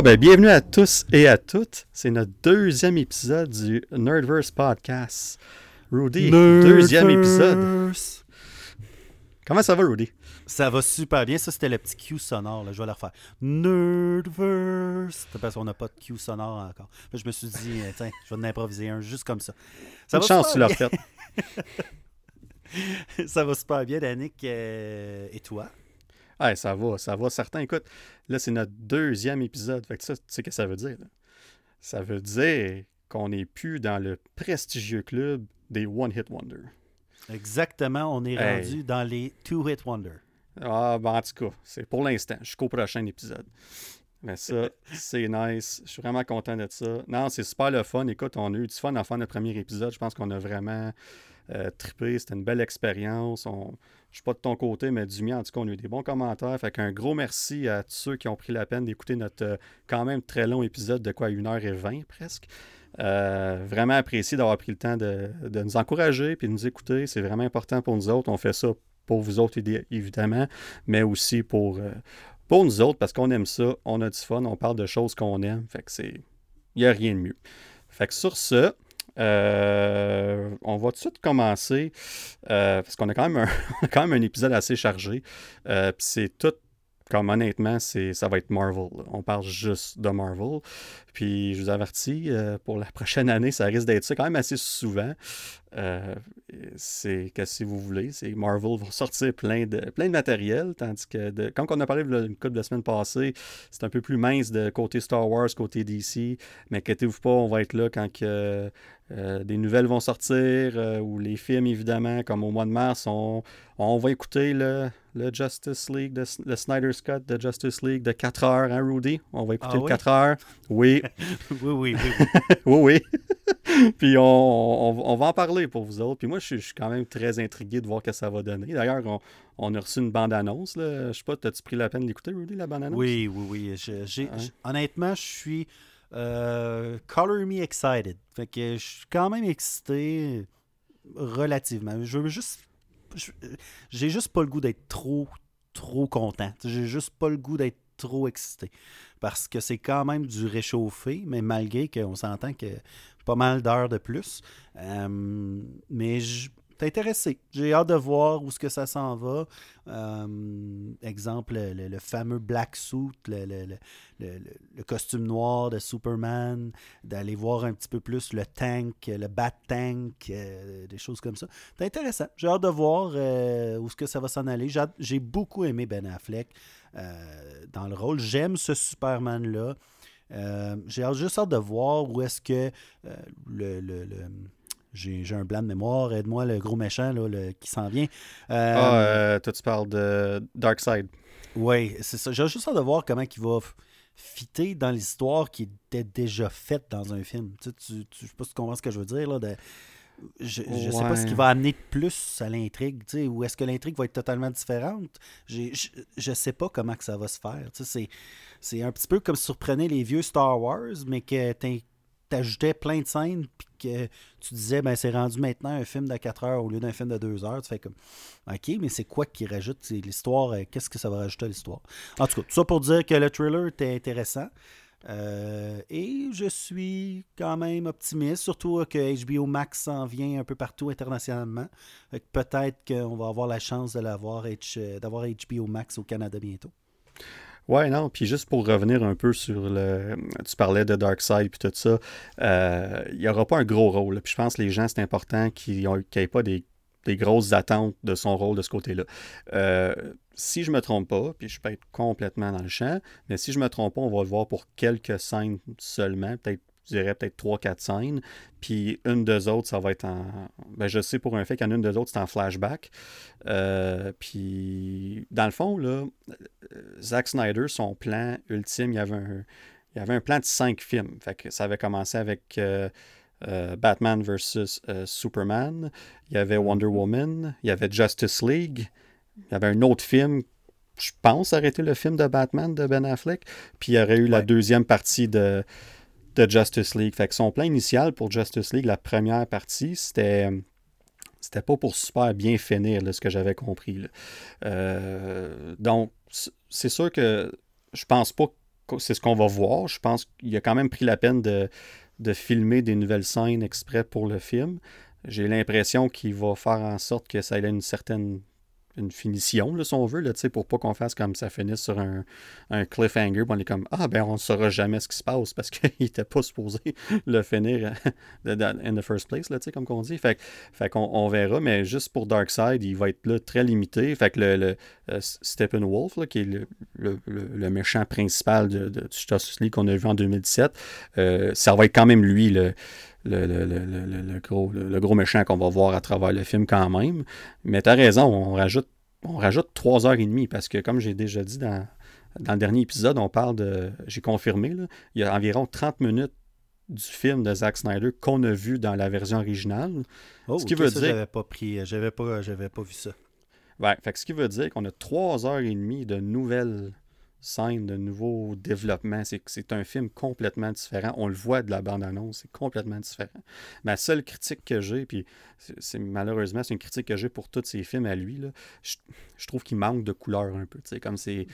Bon, ben, bienvenue à tous et à toutes. C'est notre deuxième épisode du Nerdverse Podcast. Rudy, deuxième épisode. Comment ça va, Rudy? Ça va super bien. Ça, c'était le petit cue sonore. Là. Je vais le refaire. Nerdverse. Parce qu'on n'a pas de cue sonore encore. je me suis dit, euh, tiens, je vais en improviser un juste comme ça. ça Une chance, tu l'as refait. ça va super bien, Danick. Euh, et toi? Ça va, ça va. Certains, écoute, là, c'est notre deuxième épisode. Fait que ça, tu sais ce que ça veut dire? Ça veut dire qu'on n'est plus dans le prestigieux club des One Hit Wonder. Exactement, on est rendu dans les Two Hit Wonder. Ah, ben en tout cas, c'est pour l'instant, jusqu'au prochain épisode. Mais ça, c'est nice. Je suis vraiment content de ça. Non, c'est super le fun. Écoute, on a eu du fun à faire notre premier épisode. Je pense qu'on a vraiment euh, trippé. C'était une belle expérience. On je suis pas de ton côté, mais du mien, en tout cas, on a eu des bons commentaires. Fait qu'un gros merci à tous ceux qui ont pris la peine d'écouter notre euh, quand même très long épisode de quoi 1h20 presque. Euh, vraiment apprécié d'avoir pris le temps de, nous encourager et de nous écouter. C'est vraiment important pour nous autres. On fait ça pour vous autres, évidemment, mais aussi pour, euh, pour nous autres parce qu'on aime ça, on a du fun, on parle de choses qu'on aime. Fait que c'est. Il n'y a rien de mieux. Fait que sur ce, euh, on va tout de suite commencer euh, parce qu'on a, quand même un, quand même un épisode assez chargé. Euh, c'est tout comme honnêtement, c'est, ça va être Marvel. On parle juste de Marvel. Puis je vous avertis, pour la prochaine année, ça risque d'être ça quand même assez souvent. Euh, c'est que si vous voulez, c'est Marvel va sortir plein de, plein de matériel, tandis que de, comme on a parlé une couple de semaines passées, c'est un peu plus mince de côté Star Wars, côté DC, mais inquiétez-vous pas, on va être là quand que, euh, des nouvelles vont sortir, euh, ou les films évidemment, comme au mois de mars, on, on va écouter le, le Justice League, le, Snyder's Cut de Justice League de 4 heures, hein Rudy? On va écouter ah le 4 heures. Oui. oui, oui, oui. oui, oui. Puis on, on va en parler pour vous autres. Puis moi, je suis, quand même très intrigué de voir ce que ça va donner. D'ailleurs, on, a reçu une bande-annonce. Je sais pas, as-tu pris la peine d'écouter, Rudy, la bande-annonce? Oui, oui, oui. honnêtement, je suis euh, color me excited. Fait que je suis quand même excité relativement. Je veux juste. J'ai juste pas le goût d'être trop, trop content. J'ai juste pas le goût d'être trop excité. Parce que c'est quand même du réchauffé, mais malgré qu'on s'entend que pas mal d'heures de plus. Euh, mais je intéressé. J'ai hâte de voir où ce que ça s'en va. Euh, exemple, le, fameux black suit, le, costume noir de Superman, d'aller voir un petit peu plus le tank, le bat tank, euh, des choses comme ça. C'est intéressant. J'ai hâte de voir où ce que ça va s'en aller. J'ai beaucoup aimé Ben Affleck dans le rôle. J'aime ce Superman-là. Euh, j'ai juste hâte de voir où est-ce que euh, le, le, j'ai, un blanc de mémoire, aide-moi le gros méchant là, qui s'en vient. Euh, ah, toi tu parles de Darkseid. Oui, c'est ça. J'ai juste hâte de voir comment il va fitter dans l'histoire qui était déjà faite dans un film. Tu, tu, tu, sais pas si tu comprends ce que je veux dire. Là, de, je ne sais pas ce qui va amener de plus à l'intrigue, ou est-ce que l'intrigue va être totalement différente? Je ne sais pas comment que ça va se faire. C'est un petit peu comme si surprenait les vieux Star Wars, mais que tu ajoutais plein de scènes, puis que tu disais, ben c'est rendu maintenant un film de 4 heures au lieu d'un film de 2 heures. Tu fais comme, OK, mais c'est quoi qui rajoute? L'histoire euh, Qu'est-ce que ça va rajouter à l'histoire? En tout cas, tout ça pour dire que le thriller était intéressant. Euh, et je suis quand même optimiste, surtout que HBO Max s'en vient un peu partout internationalement. Peut-être qu'on va avoir la chance l'avoir d'avoir HBO Max au Canada bientôt. Ouais, non, puis juste pour revenir un peu sur le. Tu parlais de Darkseid puis tout ça, euh, il n'y aura pas un gros rôle. Puis je pense que les gens, c'est important qu'ils n'aient pas des, grosses attentes de son rôle de ce côté-là. Euh, si je me trompe pas, puis je peux être complètement dans le champ, mais si je me trompe pas, on va le voir pour quelques scènes seulement, peut-être je dirais peut-être 3-4 scènes. Puis une des autres, ça va être en. Ben, je sais pour un fait qu'en une des autres, c'est en flashback. Euh, puis dans le fond, là, Zack Snyder, son plan ultime, il y avait un, il y avait un plan de 5 films. Fait que ça avait commencé avec. Euh, euh, Batman vs Superman, il y avait Wonder Woman, il y avait Justice League, il y avait un autre film, je pense, arrêter le film de Batman de Ben Affleck. Puis il y aurait eu la deuxième partie de, de Justice League. Fait que son plan initial pour Justice League, la première partie, c'était. C'était pas pour super bien finir, ce que j'avais compris. Euh, donc, c'est sûr que je pense pas c'est ce qu'on va voir. Je pense qu'il a quand même pris la peine de, de filmer des nouvelles scènes exprès pour le film. J'ai l'impression qu'il va faire en sorte que ça ait une certaine une finition, là, si on veut, là, pour pas qu'on fasse comme ça finisse sur un, un cliffhanger. on est comme Ah, ben, on ne saura jamais ce qui se passe parce qu'il n'était pas supposé le finir in the first place, là, comme on dit. Fait, fait qu'on on verra, mais juste pour Darkseid, il va être là très limité. Fait que le, le euh, Steppenwolf, là, qui est le, le, le, méchant principal de, de, League qu'on a vu en 2017, euh, ça va être quand même lui, le le, le, le, gros, le, gros méchant qu'on va voir à travers le film quand même. Mais tu as raison, on rajoute, on rajoute 3 heures et demie parce que, comme j'ai déjà dit dans, dans le dernier épisode, on parle de. J'ai confirmé, là, il y a environ 30 minutes du film de Zack Snyder qu'on a vu dans la version originale. Oh, ce qui veut dire. J'avais pas pris, j'avais pas, j'avais pas vu ça. Ouais, fait ce qui veut dire qu'on a 3 heures et demie de nouvelles scène, de nouveaux développements. C'est un film complètement différent. On le voit de la bande-annonce, c'est complètement différent. Ma seule critique que j'ai, puis c'est malheureusement, c'est une critique que j'ai pour tous ces films à lui, là, je, trouve qu'il manque de couleur un peu. Comme c'est.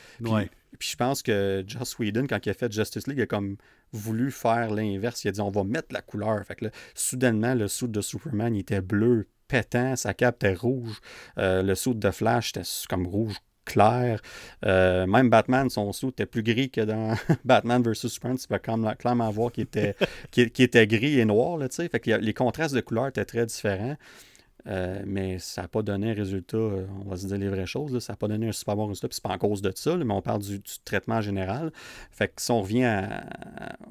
Puis, je pense que Joss Whedon, quand il a fait Justice League, il a comme voulu faire l'inverse. Il a dit on va mettre la couleur. Fait que là, soudainement, le soude de Superman il était bleu pétant, sa cape était rouge. Euh, le soude de Flash était comme rouge clair. Euh, même Batman, son sou était plus gris que dans Batman vs Superman. Tu peux clairement voir qu'il était, était gris et noir. Là, fait que les contrastes de couleurs étaient très différents. Euh, mais ça n'a pas donné un résultat, euh, on va se dire les vraies choses, ça n'a pas donné un super bon résultat, puis c'est pas en cause de ça, mais on parle du, traitement général. Fait que si on revient à,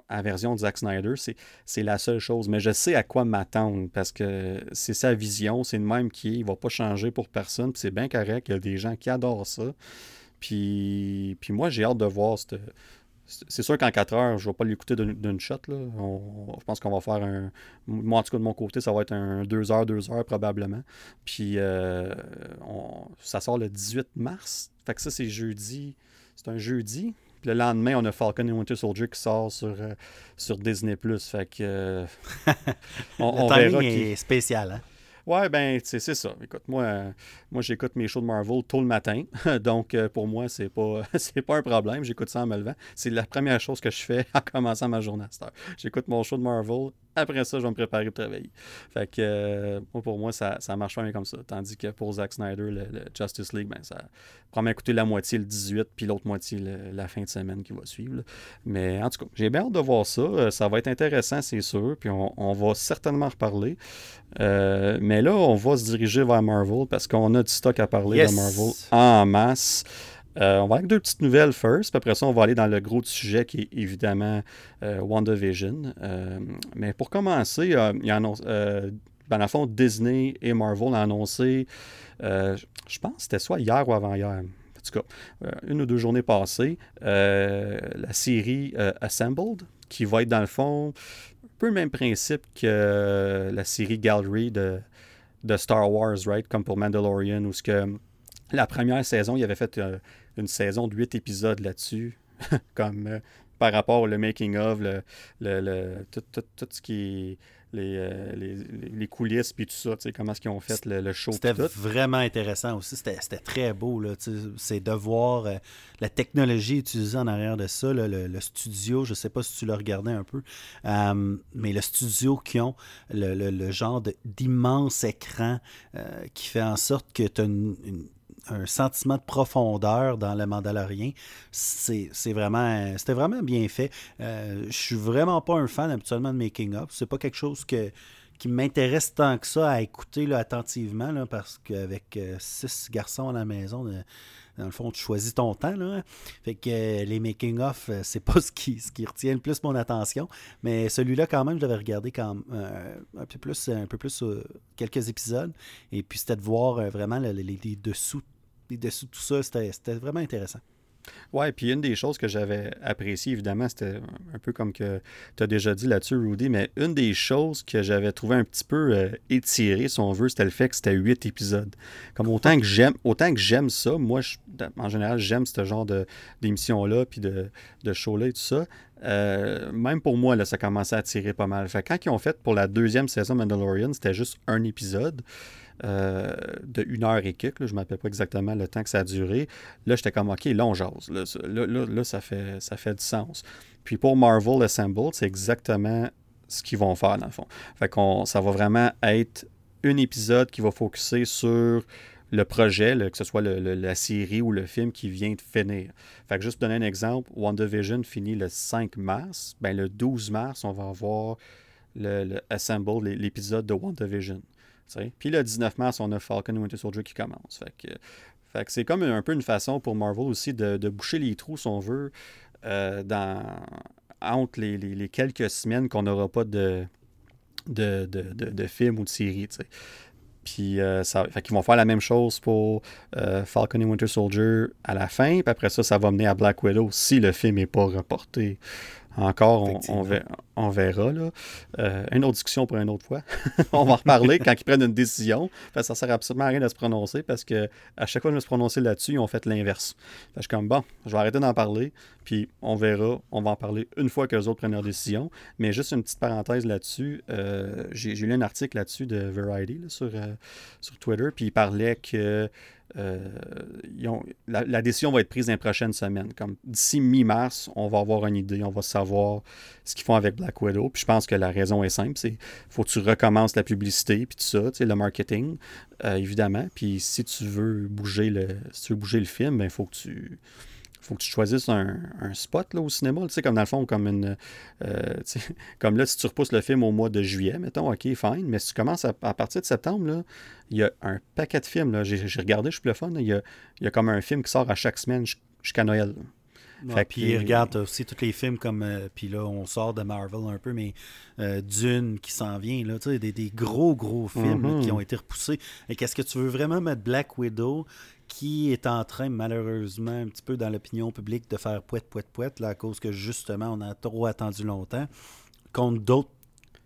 la version de Zack Snyder, c'est la seule chose. Mais je sais à quoi m'attendre, parce que c'est sa vision, c'est le même qui est, il va pas changer pour personne, puis c'est bien correct, il y a des gens qui adorent ça. Puis, puis moi, j'ai hâte de voir cette, c'est sûr qu'en 4 heures, je ne vais pas l'écouter d'une shot. Là. je pense qu'on va faire un. Moi, en tout cas, de mon côté, ça va être un 2 heures, 2 heures probablement. Puis euh, ça sort le 18 mars. Fait que ça, c'est jeudi. C'est un jeudi. Puis le lendemain, on a Falcon et Winter Soldier qui sort sur, euh, sur Disney. Fait que. Euh, on, le verra. est spécial, hein? Ouais, ben, c'est ça. Écoute, moi, moi j'écoute mes shows de Marvel tôt le matin. Donc, euh, pour moi, c'est pas, pas un problème. J'écoute ça en me levant. C'est la première chose que je fais en commençant ma journée à cette heure. J'écoute mon show de Marvel. Après ça, je vais me préparer pour travailler. Fait que, euh, pour moi, ça, ça marche pas bien comme ça. Tandis que pour Zack Snyder, le, Justice League, ben, ça prend écouter la moitié le 18, puis l'autre moitié la fin de semaine qui va suivre. Mais en tout cas, j'ai bien hâte de voir ça. Euh, ça va être intéressant, c'est sûr. Puis on, on va certainement reparler. mais mais là, on va se diriger vers Marvel parce qu'on a du stock à parler de Marvel en masse. Euh, on va avec deux petites nouvelles first, puis après ça, on va aller dans le gros sujet qui est évidemment euh, WandaVision. Euh, mais pour commencer, il y fond, Disney et Marvel ont annoncé, je pense que c'était soit hier ou avant-hier, en tout cas, une ou deux journées passées, la série Assembled, qui va être dans le fond un peu le même principe que la série Gallery de, de Star Wars, right? Comme pour Mandalorian, où ce que la première saison, il avait fait euh, une saison de huit épisodes là-dessus, comme euh, par rapport au making of, le, le, tout, tout, tout, ce qui est euh, les, les, coulisses puis tout ça, comment est-ce qu'ils ont fait le, show. C'était vraiment intéressant aussi. C'était très beau. C'est de voir euh, la technologie utilisée en arrière de ça. le, studio, je ne sais pas si tu l'as regardé un peu, euh, mais le studio qui ont le, genre d'immense écran qui fait en sorte que tu as une un sentiment de profondeur dans le Mandalorien. C'est vraiment, c'était vraiment bien fait. Euh, je suis vraiment pas un fan habituellement de making up. C'est pas quelque chose que qui m'intéresse tant que ça à écouter là, attentivement, là, parce qu'avec euh, six garçons à la maison, euh, dans le fond, tu choisis ton temps. Là. Fait que euh, les making-of, c'est pas ce qui, ce qui retient le plus mon attention. Mais celui-là, quand même, je regardé quand, un peu plus, un peu plus quelques épisodes. Et puis, c'était de voir vraiment les, les, dessous dessous de tout ça, c'était vraiment intéressant. Ouais, puis une des choses que j'avais apprécié, évidemment, c'était un peu comme que tu as déjà dit là-dessus, Rudy, mais une des choses que j'avais trouvé un petit peu euh, étirée, si on veut, c'était le fait que c'était huit épisodes. Comme autant que j'aime, autant que j'aime ça, moi, en général, j'aime ce genre d'émission-là, puis de, de show-là et tout ça. Euh, même pour moi, là, ça commençait à tirer pas mal. Fait quand ils ont fait pour la deuxième saison Mandalorian, c'était juste un épisode. De une heure et quelques. je ne m'appelle pas exactement le temps que ça a duré. Là, j'étais comme, OK, là. Là, ça, fait, ça fait du sens. Puis pour Marvel Assembled, c'est exactement ce qu'ils vont faire, dans le fond. Fait qu'on, ça va vraiment être un épisode qui va focuser sur le projet, que ce soit la série ou le film qui vient de finir. Fait que juste pour donner un exemple, WandaVision finit le 5 mars. Ben, le 12 mars, on va avoir le, l'épisode de WandaVision. Puis le 19 mars, on a Falcon et Winter Soldier qui commence. Fait que, c'est comme un peu une façon pour Marvel aussi de, boucher les trous, si on veut, euh, entre les, quelques semaines qu'on n'aura pas de, de, de, films ou de séries. Puis euh, fait qu'ils vont faire la même chose pour euh, Falcon et Winter Soldier à la fin. Puis après ça, ça va mener à Black Widow si le film n'est pas reporté. Encore, on, verra. Là. Euh, une autre discussion pour une autre fois. on va en reparler quand ils prennent une décision. Ça ça sert absolument à rien de se prononcer parce que à chaque fois que je me suis prononcé là-dessus, ils ont fait l'inverse. Je suis comme bon, je vais arrêter d'en parler, puis on verra. On va en parler une fois que les autres prennent leur décision. Mais juste une petite parenthèse là-dessus. Euh, j'ai lu un article là-dessus de Variety sur, euh, sur Twitter, puis il parlait que euh, la, décision va être prise dans les prochaines semaines. Comme d'ici mi-mars, on va avoir une idée, on va savoir ce qu'ils font avec Black Widow. Puis je pense que la raison est simple, c'est faut que tu recommences la publicité puis tout ça, tu sais, le marketing, euh, évidemment. Puis si tu veux bouger le, si tu veux bouger le film, ben il faut que tu faut que tu choisisses un, spot là, au cinéma, tu sais, comme dans le fond, comme une. Euh, comme là, si tu repousses le film au mois de juillet, mettons, ok, fine, mais si tu commences à, partir de septembre, là, il y a un paquet de films. J'ai regardé, je suis plus le fun. Il y, a, il y, a, comme un film qui sort à chaque semaine jusqu'à Noël. puis regarde aussi tous les films comme. Euh, puis là, on sort de Marvel un peu, mais euh, Dune qui s'en vient, là, des, des gros, gros films qui mm-hmm. ont été repoussés. Et qu'est-ce que tu veux vraiment mettre Black Widow qui est en train, malheureusement, un petit peu dans l'opinion publique, de faire poète, poète, poète, à cause que justement, on a trop attendu longtemps, contre d'autres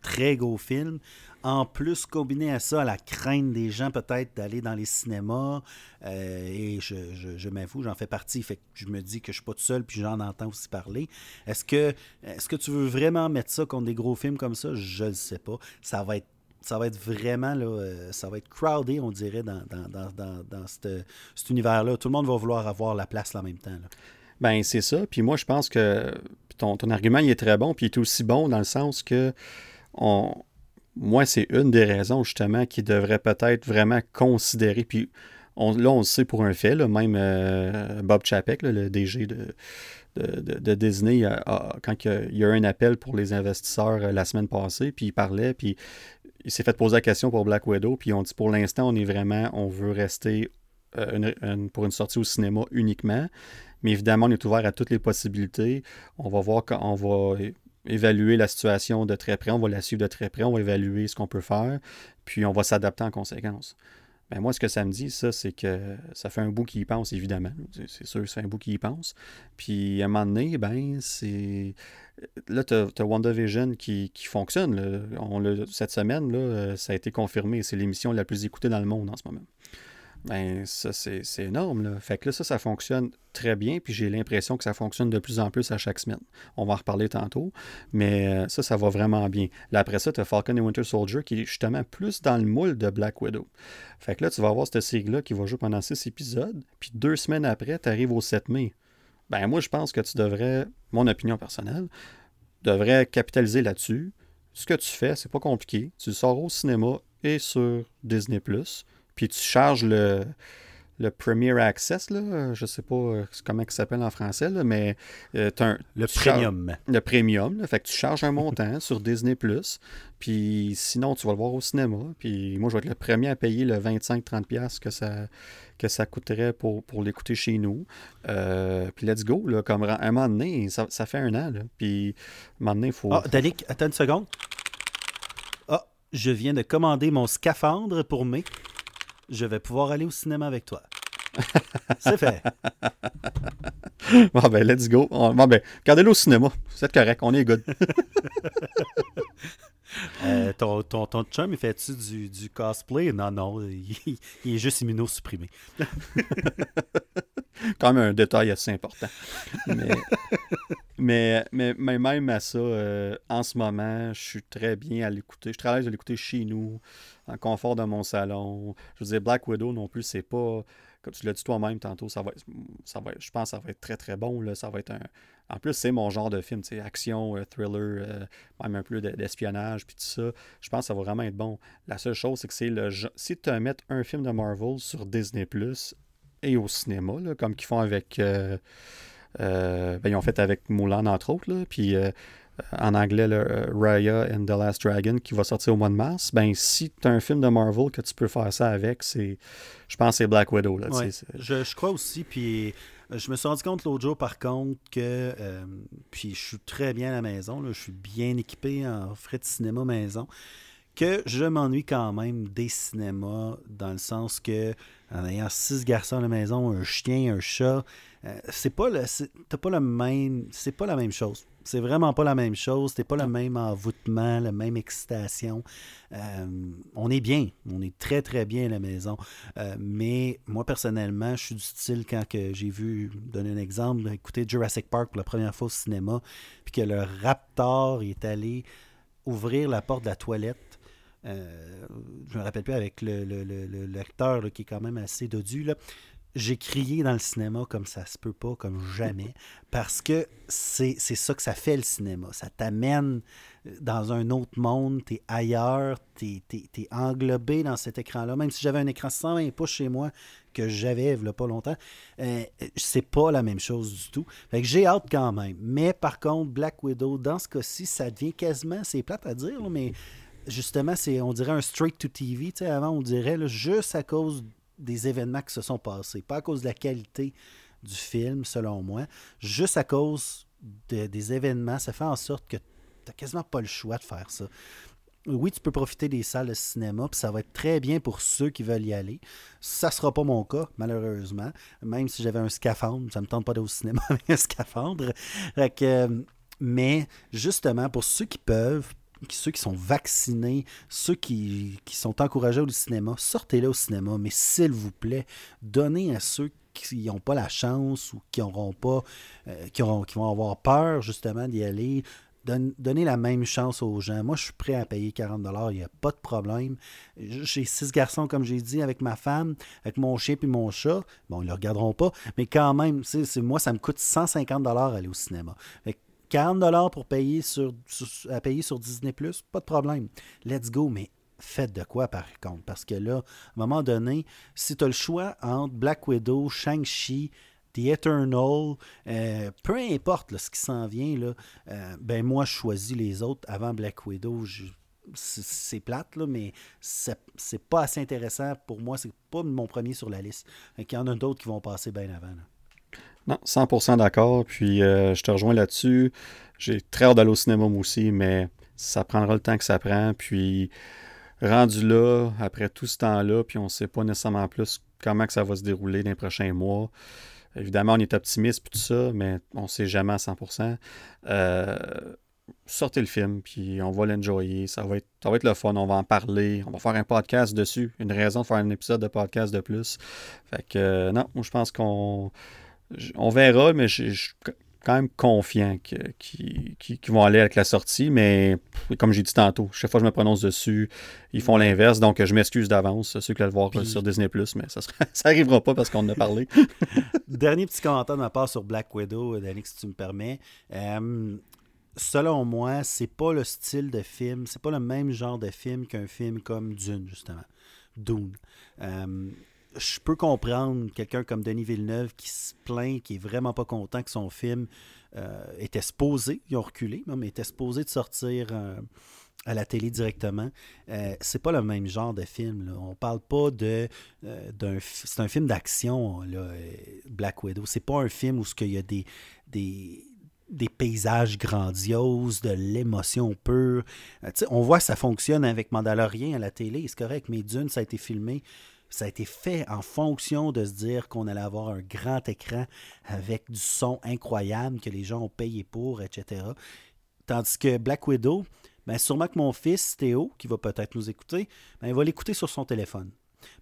très gros films. En plus, combiné à ça, à la crainte des gens peut-être d'aller dans les cinémas, euh, et je, m'avoue, j'en fais partie, fait que je me dis que je suis pas tout seul, puis j'en entends aussi parler. Est-ce que, est-ce que tu veux vraiment mettre ça contre des gros films comme ça? Je ne sais pas. Ça va être ça va être vraiment, là, euh, ça va être crowded, on dirait, dans, dans, dans, dans cet, univers-là. Tout le monde va vouloir avoir la place en même temps. Ben, c'est ça. Puis moi, je pense que ton, ton, argument, il est très bon, puis il est aussi bon dans le sens que on, moi, c'est une des raisons, justement, qui devrait peut-être vraiment considérer, puis là, on le sait pour un fait, même euh, Bob Chapek, le DG de, de, Disney, quand il y, a, eu un appel pour les investisseurs euh, la semaine passée, puis il parlait, puis il s'est fait poser la question pour Black Widow, puis on dit pour l'instant, on est vraiment, on veut rester euh, pour une sortie au cinéma uniquement. Mais évidemment, on est ouvert à toutes les possibilités. On va voir quand on va évaluer la situation de très près, on va la suivre de très près, on va évaluer ce qu'on peut faire, puis on va s'adapter en conséquence. Ben moi, ce que ça me dit, ça, c'est que ça fait un bout qui y pense, évidemment. C'est sûr, ça fait un bout qui y pense. Puis à un moment donné, ben, c'est. Là, tu as, WandaVision qui, qui fonctionne. On, cette semaine, là, ça a été confirmé. C'est l'émission la plus écoutée dans le monde en ce moment ben ça, c'est énorme. Là. Fait que là, ça, ça fonctionne très bien, puis j'ai l'impression que ça fonctionne de plus en plus à chaque semaine. On va en reparler tantôt, mais euh, ça, ça va vraiment bien. Là, après ça, tu as Falcon et Winter Soldier qui est justement plus dans le moule de Black Widow. Fait que là, tu vas avoir cette série-là qui va jouer pendant six épisodes, puis deux semaines après, tu arrives au 7 mai. Ben moi, je pense que tu devrais, mon opinion personnelle, devrais capitaliser là-dessus. Ce que tu fais, c'est pas compliqué. Tu sors au cinéma et sur Disney puis tu charges le, le Premier Access, là, je sais pas euh, comment il s'appelle en français, là, mais euh, un, le premium. Le premium, fait que tu charges un montant sur Disney+, puis sinon tu vas le voir au cinéma, puis moi je vais être le premier à payer le 25-30$ que ça, que ça coûterait pour, pour l'écouter chez nous. Euh, puis let's go, là, comme un moment donné, ça, fait un an, là, puis un moment donné, il faut... Ah, attends une seconde. Ah, je viens de commander mon scaphandre pour mai je vais pouvoir aller au cinéma avec toi. C'est fait. bon, ben, let's go. Bon, ben, regardez-le au cinéma. C'est correct, on est good. Euh, ton, ton, ton chum, il fait-tu du, du, cosplay? Non, non, il, est juste immunosupprimé. Quand même un détail assez important. Mais, Mais, mais, même à ça, euh, en ce moment, je suis très bien à l'écouter. Je travaille à l'écouter chez nous, en confort dans mon salon. Je veux dire, Black Widow non plus, c'est pas. Comme tu l'as dit toi-même tantôt, ça va, ça va, je pense que ça va être très très bon. Là. Ça va être un. En plus, c'est mon genre de film, action, euh, thriller, euh, même un peu d'espionnage, puis tout ça. Je pense que ça va vraiment être bon. La seule chose, c'est que c'est le Si tu mets un film de Marvel sur Disney Plus et au cinéma, comme qu'ils font avec. Euh, ben, ils ont fait avec Mulan, entre autres. Là, puis euh, en anglais, le, euh, Raya and the Last Dragon, qui va sortir au mois de mars. Ben, si tu as un film de Marvel que tu peux faire ça avec, c'est je pense que c'est Black Widow. Là, je, je, crois aussi. Puis je me suis rendu compte l'autre jour, par contre, que puis je suis très bien à la maison. Là, je suis bien équipé en frais de cinéma maison que je m'ennuie quand même des cinémas, dans le sens que en ayant six garçons à la maison, un chien, un chat, euh, c'est pas le pas le même c'est pas la même chose. C'est vraiment pas la même chose. C'est pas le même envoûtement la même excitation. Euh, on est bien. On est très très bien à la maison. Euh, mais moi personnellement je suis du style quand que j'ai vu donner un exemple écouter Jurassic Park pour la première fois au cinéma puis que le Raptor est allé ouvrir la porte de la toilette. Je me rappelle plus avec le, lecteur qui est quand même assez dodu. Là. J'ai crié dans le cinéma comme ça se peut pas, comme jamais, parce que c'est ça que ça fait le cinéma. Ça t'amène dans un autre monde, tu es ailleurs, tu es, englobé dans cet écran-là. Même si j'avais un écran 120 pouces chez moi, que j'avais il pas longtemps, euh, c'est pas la même chose du tout. Fait que j'ai hâte quand même. Mais par contre, Black Widow, dans ce cas-ci, ça devient quasiment, c'est plate à dire, mais justement, c'est, on dirait un straight to TV. Avant, on dirait juste à cause des événements qui se sont passés, pas à cause de la qualité du film, selon moi, juste à cause des événements, ça fait en sorte que tu n'as quasiment pas le choix de faire ça. Oui, tu peux profiter des salles de cinéma, puis ça va être très bien pour ceux qui veulent y aller. Ça ne sera pas mon cas, malheureusement. Même si j'avais un scaphandre, ça ne me tente pas d'aller au cinéma avec un scaphandre. Euh, mais justement, pour ceux qui peuvent, ceux qui sont vaccinés, ceux qui, sont encouragés au cinéma, sortez-les au cinéma, mais s'il vous plaît, donnez à ceux qui n'ont pas la chance ou qui auront pas, euh, qui, auront, qui vont avoir peur justement d'y aller, donnez la même chance aux gens. Moi, je suis prêt à payer 40 il n'y a pas de problème. J'ai six garçons, comme j'ai dit, avec ma femme, avec mon chien et mon chat. Bon, ils ne le regarderont pas, mais quand même, moi, ça me coûte 150 aller au cinéma. 40 pour payer sur, à payer sur Disney+, pas de problème. Let's go, mais faites de quoi par contre? Parce que là, à un moment donné, si tu as le choix entre Black Widow, Shang-Chi, The Eternal, euh, peu importe ce qui s'en vient, euh, ben moi, je choisis les autres avant Black Widow. c'est plate, là, mais c'est pas assez intéressant pour moi. C'est pas mon premier sur la liste. Il y en a d'autres qui vont passer bien avant. Non, 100% d'accord. Puis euh, je te rejoins là-dessus. J'ai très hâte d'aller au cinéma moi aussi, mais ça prendra le temps que ça prend. Puis rendu là, après tout ce temps-là, puis on ne sait pas nécessairement plus comment que ça va se dérouler dans les prochains mois. Évidemment, on est optimiste puis tout ça, mais on ne sait jamais à 100%. Euh, sortez le film, puis on va l'enjoyer. Ça va, être, ça va être le fun, on va en parler. On va faire un podcast dessus. Une raison de faire un épisode de podcast de plus. Fait que, euh, non, je pense qu'on on verra, mais je suis quand même confiant qu'ils vont aller avec la sortie. Mais comme j'ai dit tantôt, chaque fois que je me prononce dessus, ils font l'inverse. Donc je m'excuse d'avance, ceux qui veulent le voir sur Disney, mais ça n'arrivera pas parce qu'on en a parlé. Dernier petit commentaire de ma part sur Black Widow, Danny, si tu me permets. Euh, selon moi, c'est pas le style de film, c'est pas le même genre de film qu'un film comme Dune, justement. Dune. Euh, je peux comprendre quelqu'un comme Denis Villeneuve qui se plaint, qui est vraiment pas content que son film euh, était supposé, ils ont reculé, mais était supposé de sortir euh, à la télé directement. Euh, c'est pas le même genre de film. Là. On parle pas de d'un c'est un film d'action Black Widow. C'est pas un film où ce qu'il y a des, des des paysages grandioses, de l'émotion pure. on voit que ça fonctionne avec Mandalorian à la télé, c'est correct, mais Dune, ça a été filmé ça a été fait en fonction de se dire qu'on allait avoir un grand écran avec du son incroyable que les gens ont payé pour, etc. Tandis que Black Widow, ben sûrement que mon fils Théo, qui va peut-être nous écouter, ben il va l'écouter sur son téléphone.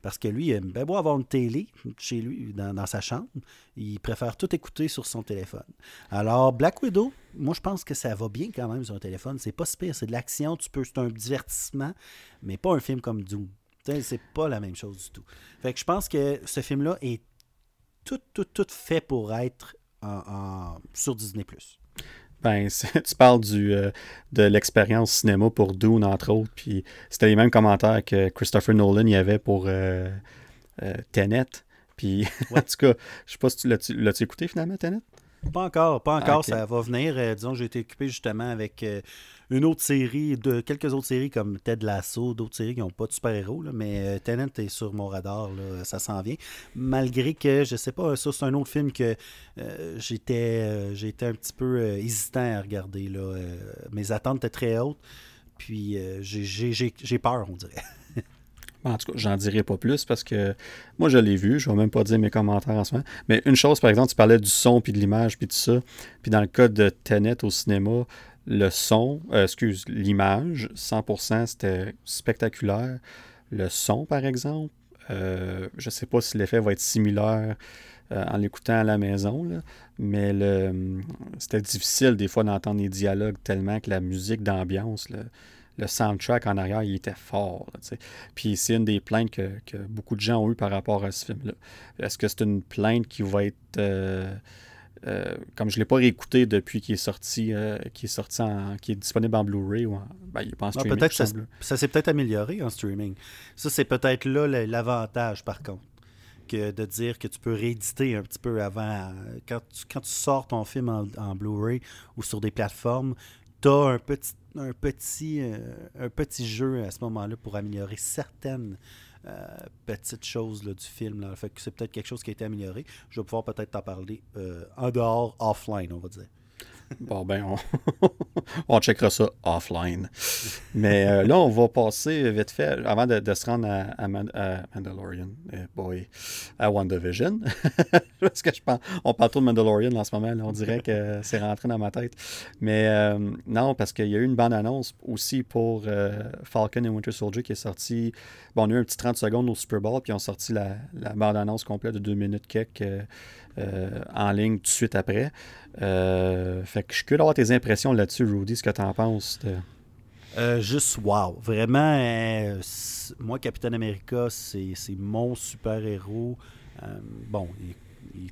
Parce que lui, il aime bien beau avoir une télé chez lui, dans, sa chambre. Il préfère tout écouter sur son téléphone. Alors, Black Widow, moi, je pense que ça va bien quand même sur un téléphone. C'est pas super, c'est de l'action, tu peux, c'est un divertissement, mais pas un film comme Doom. C'est pas la même chose du tout. Fait que je pense que ce film-là est tout, tout, tout fait pour être en, sur Disney+. Ben, tu parles du, euh, de l'expérience cinéma pour Dune, entre autres, puis c'était les mêmes commentaires que Christopher Nolan y avait pour euh, euh, Tenet. Puis, en tout cas, je sais pas si tu l'as-tu écouté finalement, Tenet? Pas encore, pas encore. Ça va venir. disons, j'ai été occupé justement avec une autre série, de quelques autres séries comme Ted Lasso, d'autres séries qui n'ont pas de super-héros, mais euh, Tenant est sur mon radar, ça s'en vient. Malgré que, je sais pas, ça c'est un autre film que euh, j'étais euh, j'étais un petit peu hésitant à regarder. Là. mes attentes étaient très hautes, puis j'ai peur, on dirait. En tout cas, j'en dirai pas plus parce que moi, je l'ai vu. Je vais même pas dire mes commentaires en ce moment. Mais une chose, par exemple, tu parlais du son, puis de l'image, puis tout ça. Puis dans le cas de Tenet au cinéma, le son, euh, excuse, l'image, 100%, c'était spectaculaire. Le son, par exemple, euh, je sais pas si l'effet va être similaire euh, en l'écoutant à la maison, mais le, c'était difficile des fois d'entendre les dialogues tellement que la musique d'ambiance, le, soundtrack en arrière, il était fort. Puis c'est une des plaintes que, que, beaucoup de gens ont eu par rapport à ce film-là. Est-ce que c'est une plainte qui va être euh, comme je ne l'ai pas réécouté depuis qu'il est sorti, euh, qui est sorti qui est disponible en Blu-ray ou en, ben, il ah, peut-être ça, ça s'est peut-être amélioré en streaming. Ça, c'est peut-être là l'avantage, par contre, que de dire que tu peux rééditer un petit peu avant. Quand tu, quand tu sors ton film en, Blu-ray ou sur des plateformes, tu as un petit, un, petit, euh, un petit jeu à ce moment-là pour améliorer certaines euh, petite chose du film. Là. Fait que c'est peut-être quelque chose qui a été amélioré. Je vais pouvoir peut-être t'en parler euh, en dehors, offline, on va dire. Bon, ben, on, checkera ça offline. Mais euh, là, on va passer vite fait, avant de, se rendre à, Mandalorian, eh boy, à WandaVision. Parce que je pense, on parle trop de Mandalorian en ce moment, on dirait que c'est rentré dans ma tête. Mais euh, non, parce qu'il y a eu une bande-annonce aussi pour euh, Falcon et Winter Soldier qui est sortie. Bon, on a eu un petit 30 secondes au Super Bowl, puis on a sorti la, la bande-annonce complète de 2 minutes quelques en ligne tout de suite après. Euh, fait que je suis curieux d'avoir tes impressions là-dessus, Rudy, ce que tu en penses. Euh, juste wow. Vraiment, euh, moi, Captain America, c'est mon super-héros. bon,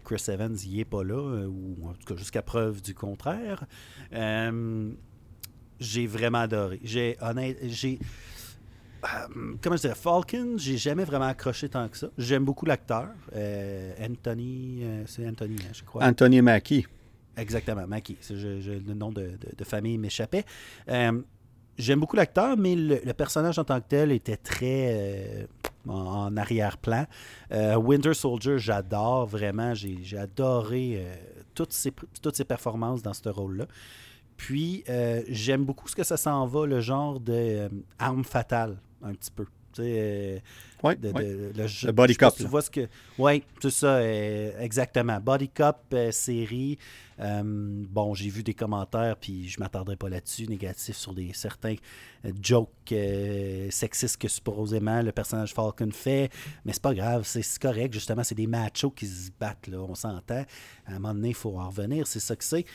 Chris Evans, il est pas là, ou en tout cas jusqu'à preuve du contraire. j'ai vraiment adoré. J'ai honnête, comment je dirais, Falcon, j'ai jamais vraiment accroché tant que ça. J'aime beaucoup l'acteur. Anthony, c'est Anthony, hein, je crois. Anthony Mackie. Exactement, Mackie. le nom de, famille m'échappait. Euh, j'aime beaucoup l'acteur, mais le, personnage en tant que tel était très euh, en, arrière-plan. Euh, Winter Soldier, j'adore vraiment. J'ai adoré toutes, ses, toutes ses performances dans ce rôle-là. Puis, j'aime beaucoup ce que ça s'en va, le genre de arme fatale, un petit peu. Euh, oui, le, Body Cop. Tu vois ce que. Oui, tout ça, exactement. Body Cop euh, série. Euh, bon, j'ai vu des commentaires, puis je ne m'attendrai pas là-dessus, négatifs sur des certains jokes sexistes que supposément le personnage Falcon fait. Mais c'est pas grave, c'est correct. Justement, c'est des machos qui se battent, là, on s'entend. À un moment donné, il faut en revenir, c'est ça que c'est.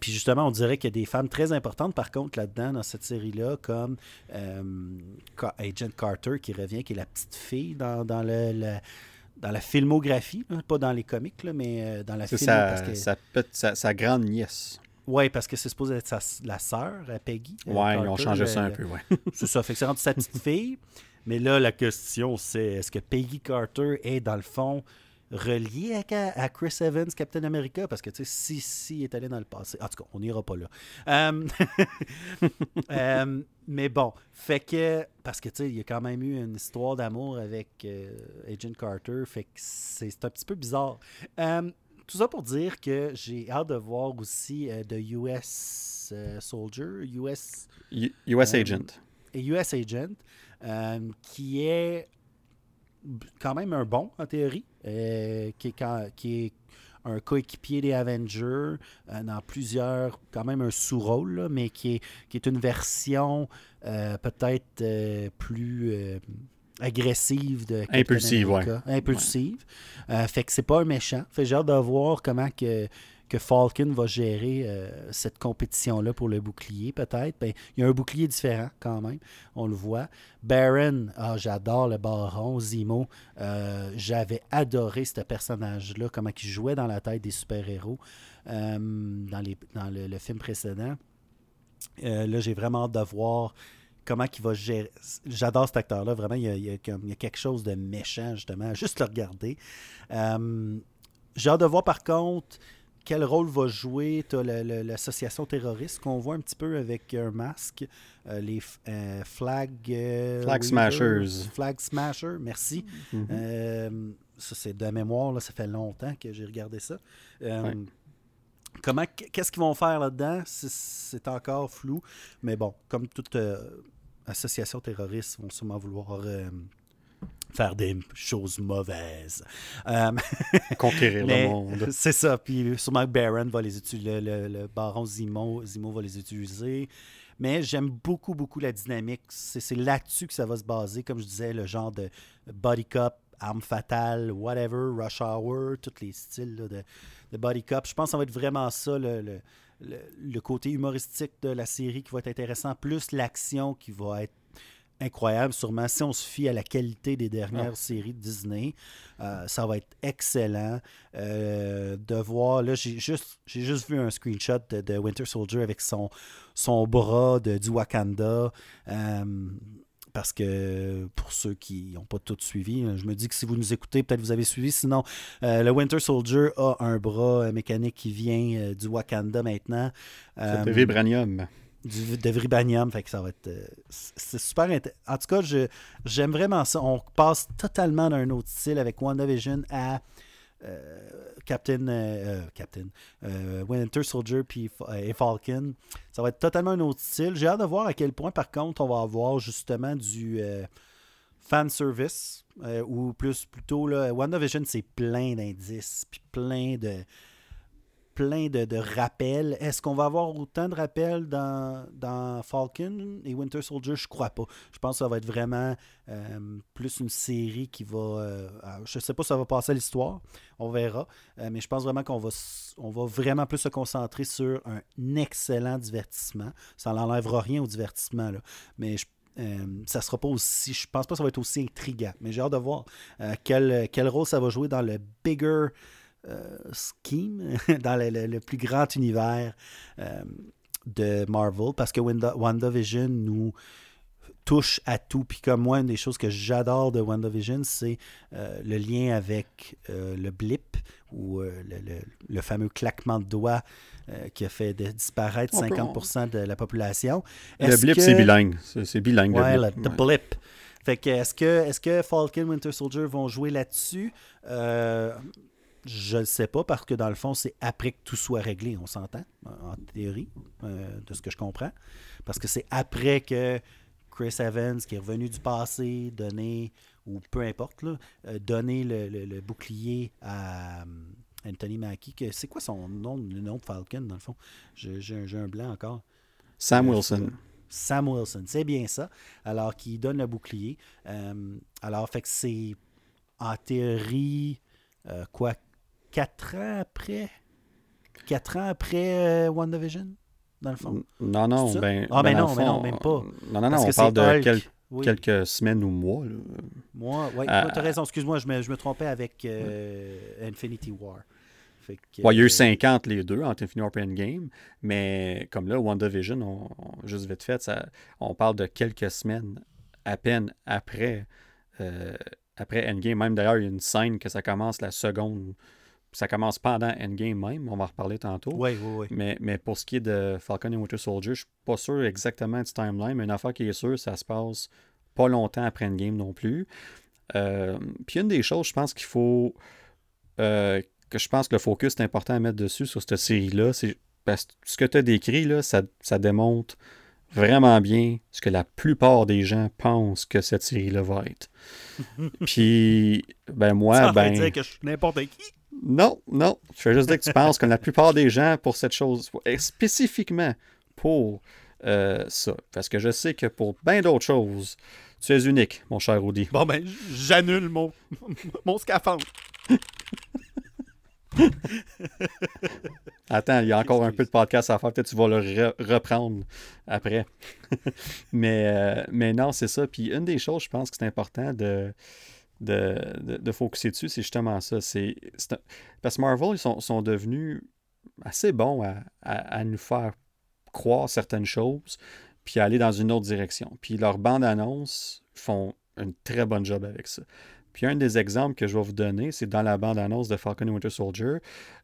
puis justement, on dirait qu'il y a des femmes très importantes, par contre, là-dedans, dans cette série-là, comme Agent Carter qui revient, qui est la petite fille dans, dans le, dans la filmographie, pas dans les comics, mais euh, dans la film. Sa, sa, grande nièce. Oui, parce que c'est supposé être la sœur, euh, Peggy. Euh, oui, ils ont changé ça un peu, ouais. c'est ça, fait que c'est rendu sa petite fille. Mais là, la question, c'est est-ce que Peggy Carter est, dans le fond, relié à, Chris Evans, Captain America, parce que tu sais, si, si il est allé dans le passé. En tout cas, on n'ira pas là. Euh, euh, mais bon, fait que, parce que tu sais, il y a quand même eu une histoire d'amour avec euh, Agent Carter, fait que c'est un petit peu bizarre. tout ça pour dire que j'ai hâte de voir aussi de US Soldier, US. US Agent. US Agent, qui est quand même un bon en théorie, euh, qui, est qui est un coéquipier des Avengers euh, dans plusieurs, quand même un sous-rôle, mais qui est, qui est une version euh, peut-être plus agressive de impulsive, ouais. impulsive. fait que c'est pas un méchant. Fait j'ai hâte de voir comment que que Falcon va gérer euh, cette compétition-là pour le bouclier, peut-être. Ben, il y a un bouclier différent quand même, on le voit. Baron, ah, j'adore le baron. Zemo, euh, j'avais adoré ce personnage-là, comment il jouait dans la tête des super-héros euh, dans, les, dans le, film précédent. là, j'ai vraiment hâte de voir comment il va gérer. J'adore cet acteur-là, vraiment. Il y, a, il, y a, quelque chose de méchant, justement, juste le regarder. j'ai hâte de voir, par contre, quel rôle va jouer l'association terroriste qu'on voit un petit peu avec un masque, euh, les euh, flag, euh, flag smashers. Flag smashers, merci. Mm-hmm. ça, c'est de mémoire, là, ça fait longtemps que j'ai regardé ça. Comment, qu'est-ce qu'ils vont faire là-dedans? C'est encore flou. Mais bon, comme toute association terroriste, ils vont sûrement vouloir faire des choses mauvaises. Euh, Conquérir le monde. C'est ça. Puis sûrement Baron va les utiliser, le, baron Zimo, Zimo va les utiliser. Mais j'aime beaucoup, beaucoup la dynamique. C'est là-dessus que ça va se baser. Comme je disais, le genre de body cup, arme fatale, whatever, rush hour, tous les styles de, de, body cup. Je pense que ça va être vraiment ça, le, le, le côté humoristique de la série qui va être intéressant, plus l'action qui va être incroyable, sûrement. Si on se fie à la qualité des dernières ah. séries de Disney, euh, ça va être excellent. Euh, de voir, là, j'ai juste, j'ai juste vu un screenshot de, Winter Soldier avec son, son bras de, du Wakanda. Euh, parce que pour ceux qui n'ont pas tout suivi, je me dis que si vous nous écoutez, peut-être vous avez suivi. Sinon, le Winter Soldier a un bras mécanique qui vient du Wakanda maintenant. C'est vibranium du, de Vibranium. Fait que ça va être. Euh, c'est super En tout cas, j'aime vraiment ça. On passe totalement d'un autre style avec WandaVision à euh, Captain, euh, Captain Winter Soldier puis, et Falcon. Ça va être totalement un autre style. J'ai hâte de voir à quel point, par contre, on va avoir justement du fan service. ou plus plutôt, là, WandaVision, c'est plein d'indices, puis plein de plein de, rappels. Est-ce qu'on va avoir autant de rappels dans, dans, Falcon et Winter Soldier? Je crois pas. Je pense que ça va être vraiment euh, plus une série qui va... Euh, je sais pas si ça va passer à l'histoire. On verra. Euh, mais je pense vraiment qu'on va, on va vraiment plus se concentrer sur un excellent divertissement. Ça n'enlèvera rien au divertissement. Mais je ça sera pas aussi. Je pense pas que ça va être aussi intriguant. Mais j'ai hâte de voir quel, quel rôle ça va jouer dans le bigger euh, scheme dans le, plus grand univers euh, de Marvel parce que WandaVision nous touche à tout. Puis comme moi, une des choses que j'adore de WandaVision, c'est euh, le lien avec le blip ou le, fameux claquement de doigts qui a fait disparaître 50% de la population. Le blip, c'est bilingue. C'est bilingue. Ouais, le blip. Fait que est-ce que, est que Falcon Winter Soldier vont jouer là-dessus? Je ne sais pas parce que dans le fond, c'est après que tout soit réglé, on s'entend, en théorie, euh, de ce que je comprends. Parce que c'est après que Chris Evans, qui est revenu du passé, donner, ou peu importe, là, euh, donner le, bouclier à euh, Anthony Mackie. C'est quoi son nom, le nom de Falcon, dans le fond? J'ai un blanc encore. Sam Wilson. Sam Wilson, c'est bien ça. Alors, qui donne le bouclier. alors, fait que c'est en théorie, quoi, quatre ans après? Quatre ans après euh, WandaVision, dans le fond? Non, non, ben. Ah, ben non, mais non, même pas. Non, non, non, on parle de quelques semaines ou mois. Là. Mois, oui, euh, tu as raison, excuse-moi, je me, je me trompais avec euh, Infinity War. Fait il y a eu 50 les deux entre Infinity War et Endgame, mais comme là, WandaVision, on, juste vite fait, ça, on parle de quelques semaines à peine après, après Endgame. Même d'ailleurs, il y a une scène que ça commence la seconde ça commence pendant Endgame même, on va en reparler tantôt. Oui, oui, oui. Mais, mais pour ce qui est de Falcon et Winter Soldier, je suis pas sûr exactement du timeline, mais une affaire qui est sûre, ça se passe pas longtemps après Endgame non plus. Euh, puis une des choses, je pense qu'il faut. Euh, que je pense que le focus est important à mettre dessus sur cette série-là, c'est parce que ce que tu as décrit, là, ça, ça démontre vraiment bien ce que la plupart des gens pensent que cette série-là va être. Puis, ben moi, ça ben. dire que je suis n'importe qui. Non, non. Je veux juste dire que tu penses que la plupart des gens, pour cette chose, spécifiquement pour euh, ça. Parce que je sais que pour bien d'autres choses, tu es unique, mon cher Rudy. Bon, ben, j'annule mon, mon scaphandre. Attends, il y a encore un peu de podcast à faire. Peut-être tu vas le reprendre après. mais, euh, mais non, c'est ça. Puis une des choses, je pense que c'est important de, de, de, de focuser dessus, c'est justement ça. Parce que Marvel, ils sont, sont devenus assez bons à, à, nous faire croire certaines choses, puis aller dans une autre direction. Puis leurs bandes annonces font un très bon job avec ça. Puis un des exemples que je vais vous donner, c'est dans la bande-annonce de Falcon Winter Soldier.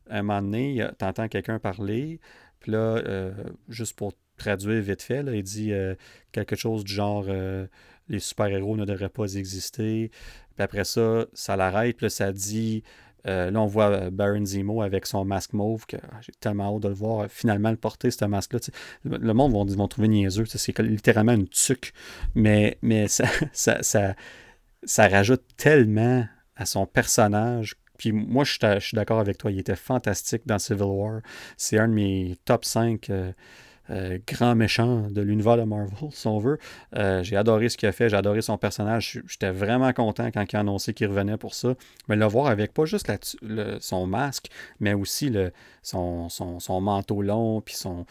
À un moment donné, tu entends quelqu'un parler, puis là, euh, juste pour traduire vite fait, il dit euh, quelque chose du genre euh, les super-héros ne devraient pas exister. Puis après ça, ça l'arrête, puis là, ça dit. là, on voit Baron Zemo avec son masque mauve, que ah, j'ai tellement hâte de le voir finalement le porter, ce masque-là. Le, monde vont, vont trouver niaiseux. C'est littéralement une tuque. Mais, mais ça, ça ça rajoute tellement à son personnage. Puis moi, je suis d'accord avec toi, il était fantastique dans Civil War. C'est un de mes top 5 euh, euh, grands méchants de l'univers de Marvel, si on veut. Euh, j'ai adoré ce qu'il a fait, j'ai adoré son personnage. J'étais vraiment content quand il a annoncé qu'il revenait pour ça. Mais le voir avec pas juste son masque, mais aussi le, son, son, manteau long, puis son,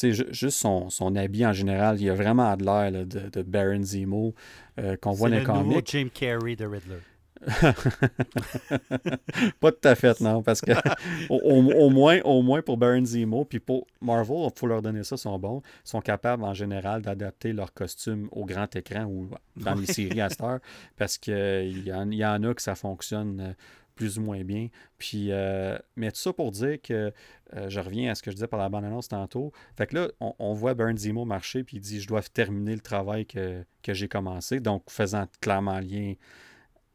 juste son, son, habit en général, il a vraiment de l'air de, de, Baron Zemo euh, qu'on voit dans les comics. Jim Carrey de Riddler. pas tout à fait, non, parce que au, moins, au moins pour Baron Zemo, puis pour Marvel, il faut leur donner ça, ils sont bons. Ils sont capables en général d'adapter leur costume au grand écran ou dans les séries à Star, parce qu'il y, en, y en a que ça fonctionne euh, plus ou moins bien. Puis, euh, mais tout ça pour dire que euh, je reviens à ce que je disais par la bande-annonce tantôt. Fait que là, on, voit Burn Zemo marcher, puis il dit Je dois terminer le travail que, j'ai commencé, donc faisant clairement lien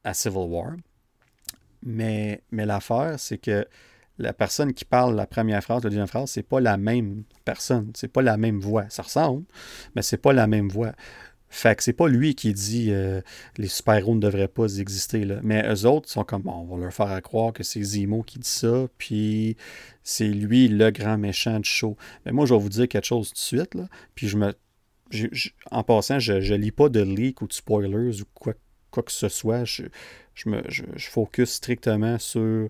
à Civil War. Mais, mais l'affaire, c'est que la personne qui parle la première phrase, la deuxième phrase, c'est pas la même personne, c'est pas la même voix. Ça ressemble, mais c'est pas la même voix. Fait que c'est pas lui qui dit euh, les super-héros ne devraient pas exister. Là. Mais eux autres sont comme on va leur faire croire que c'est Zemo qui dit ça, puis c'est lui le grand méchant du show. Mais moi, je vais vous dire quelque chose tout de suite, là, puis je me. en passant, je, ne lis pas de leaks ou de spoilers ou quoi, quoi que ce soit. Je, me, je, focus strictement sur.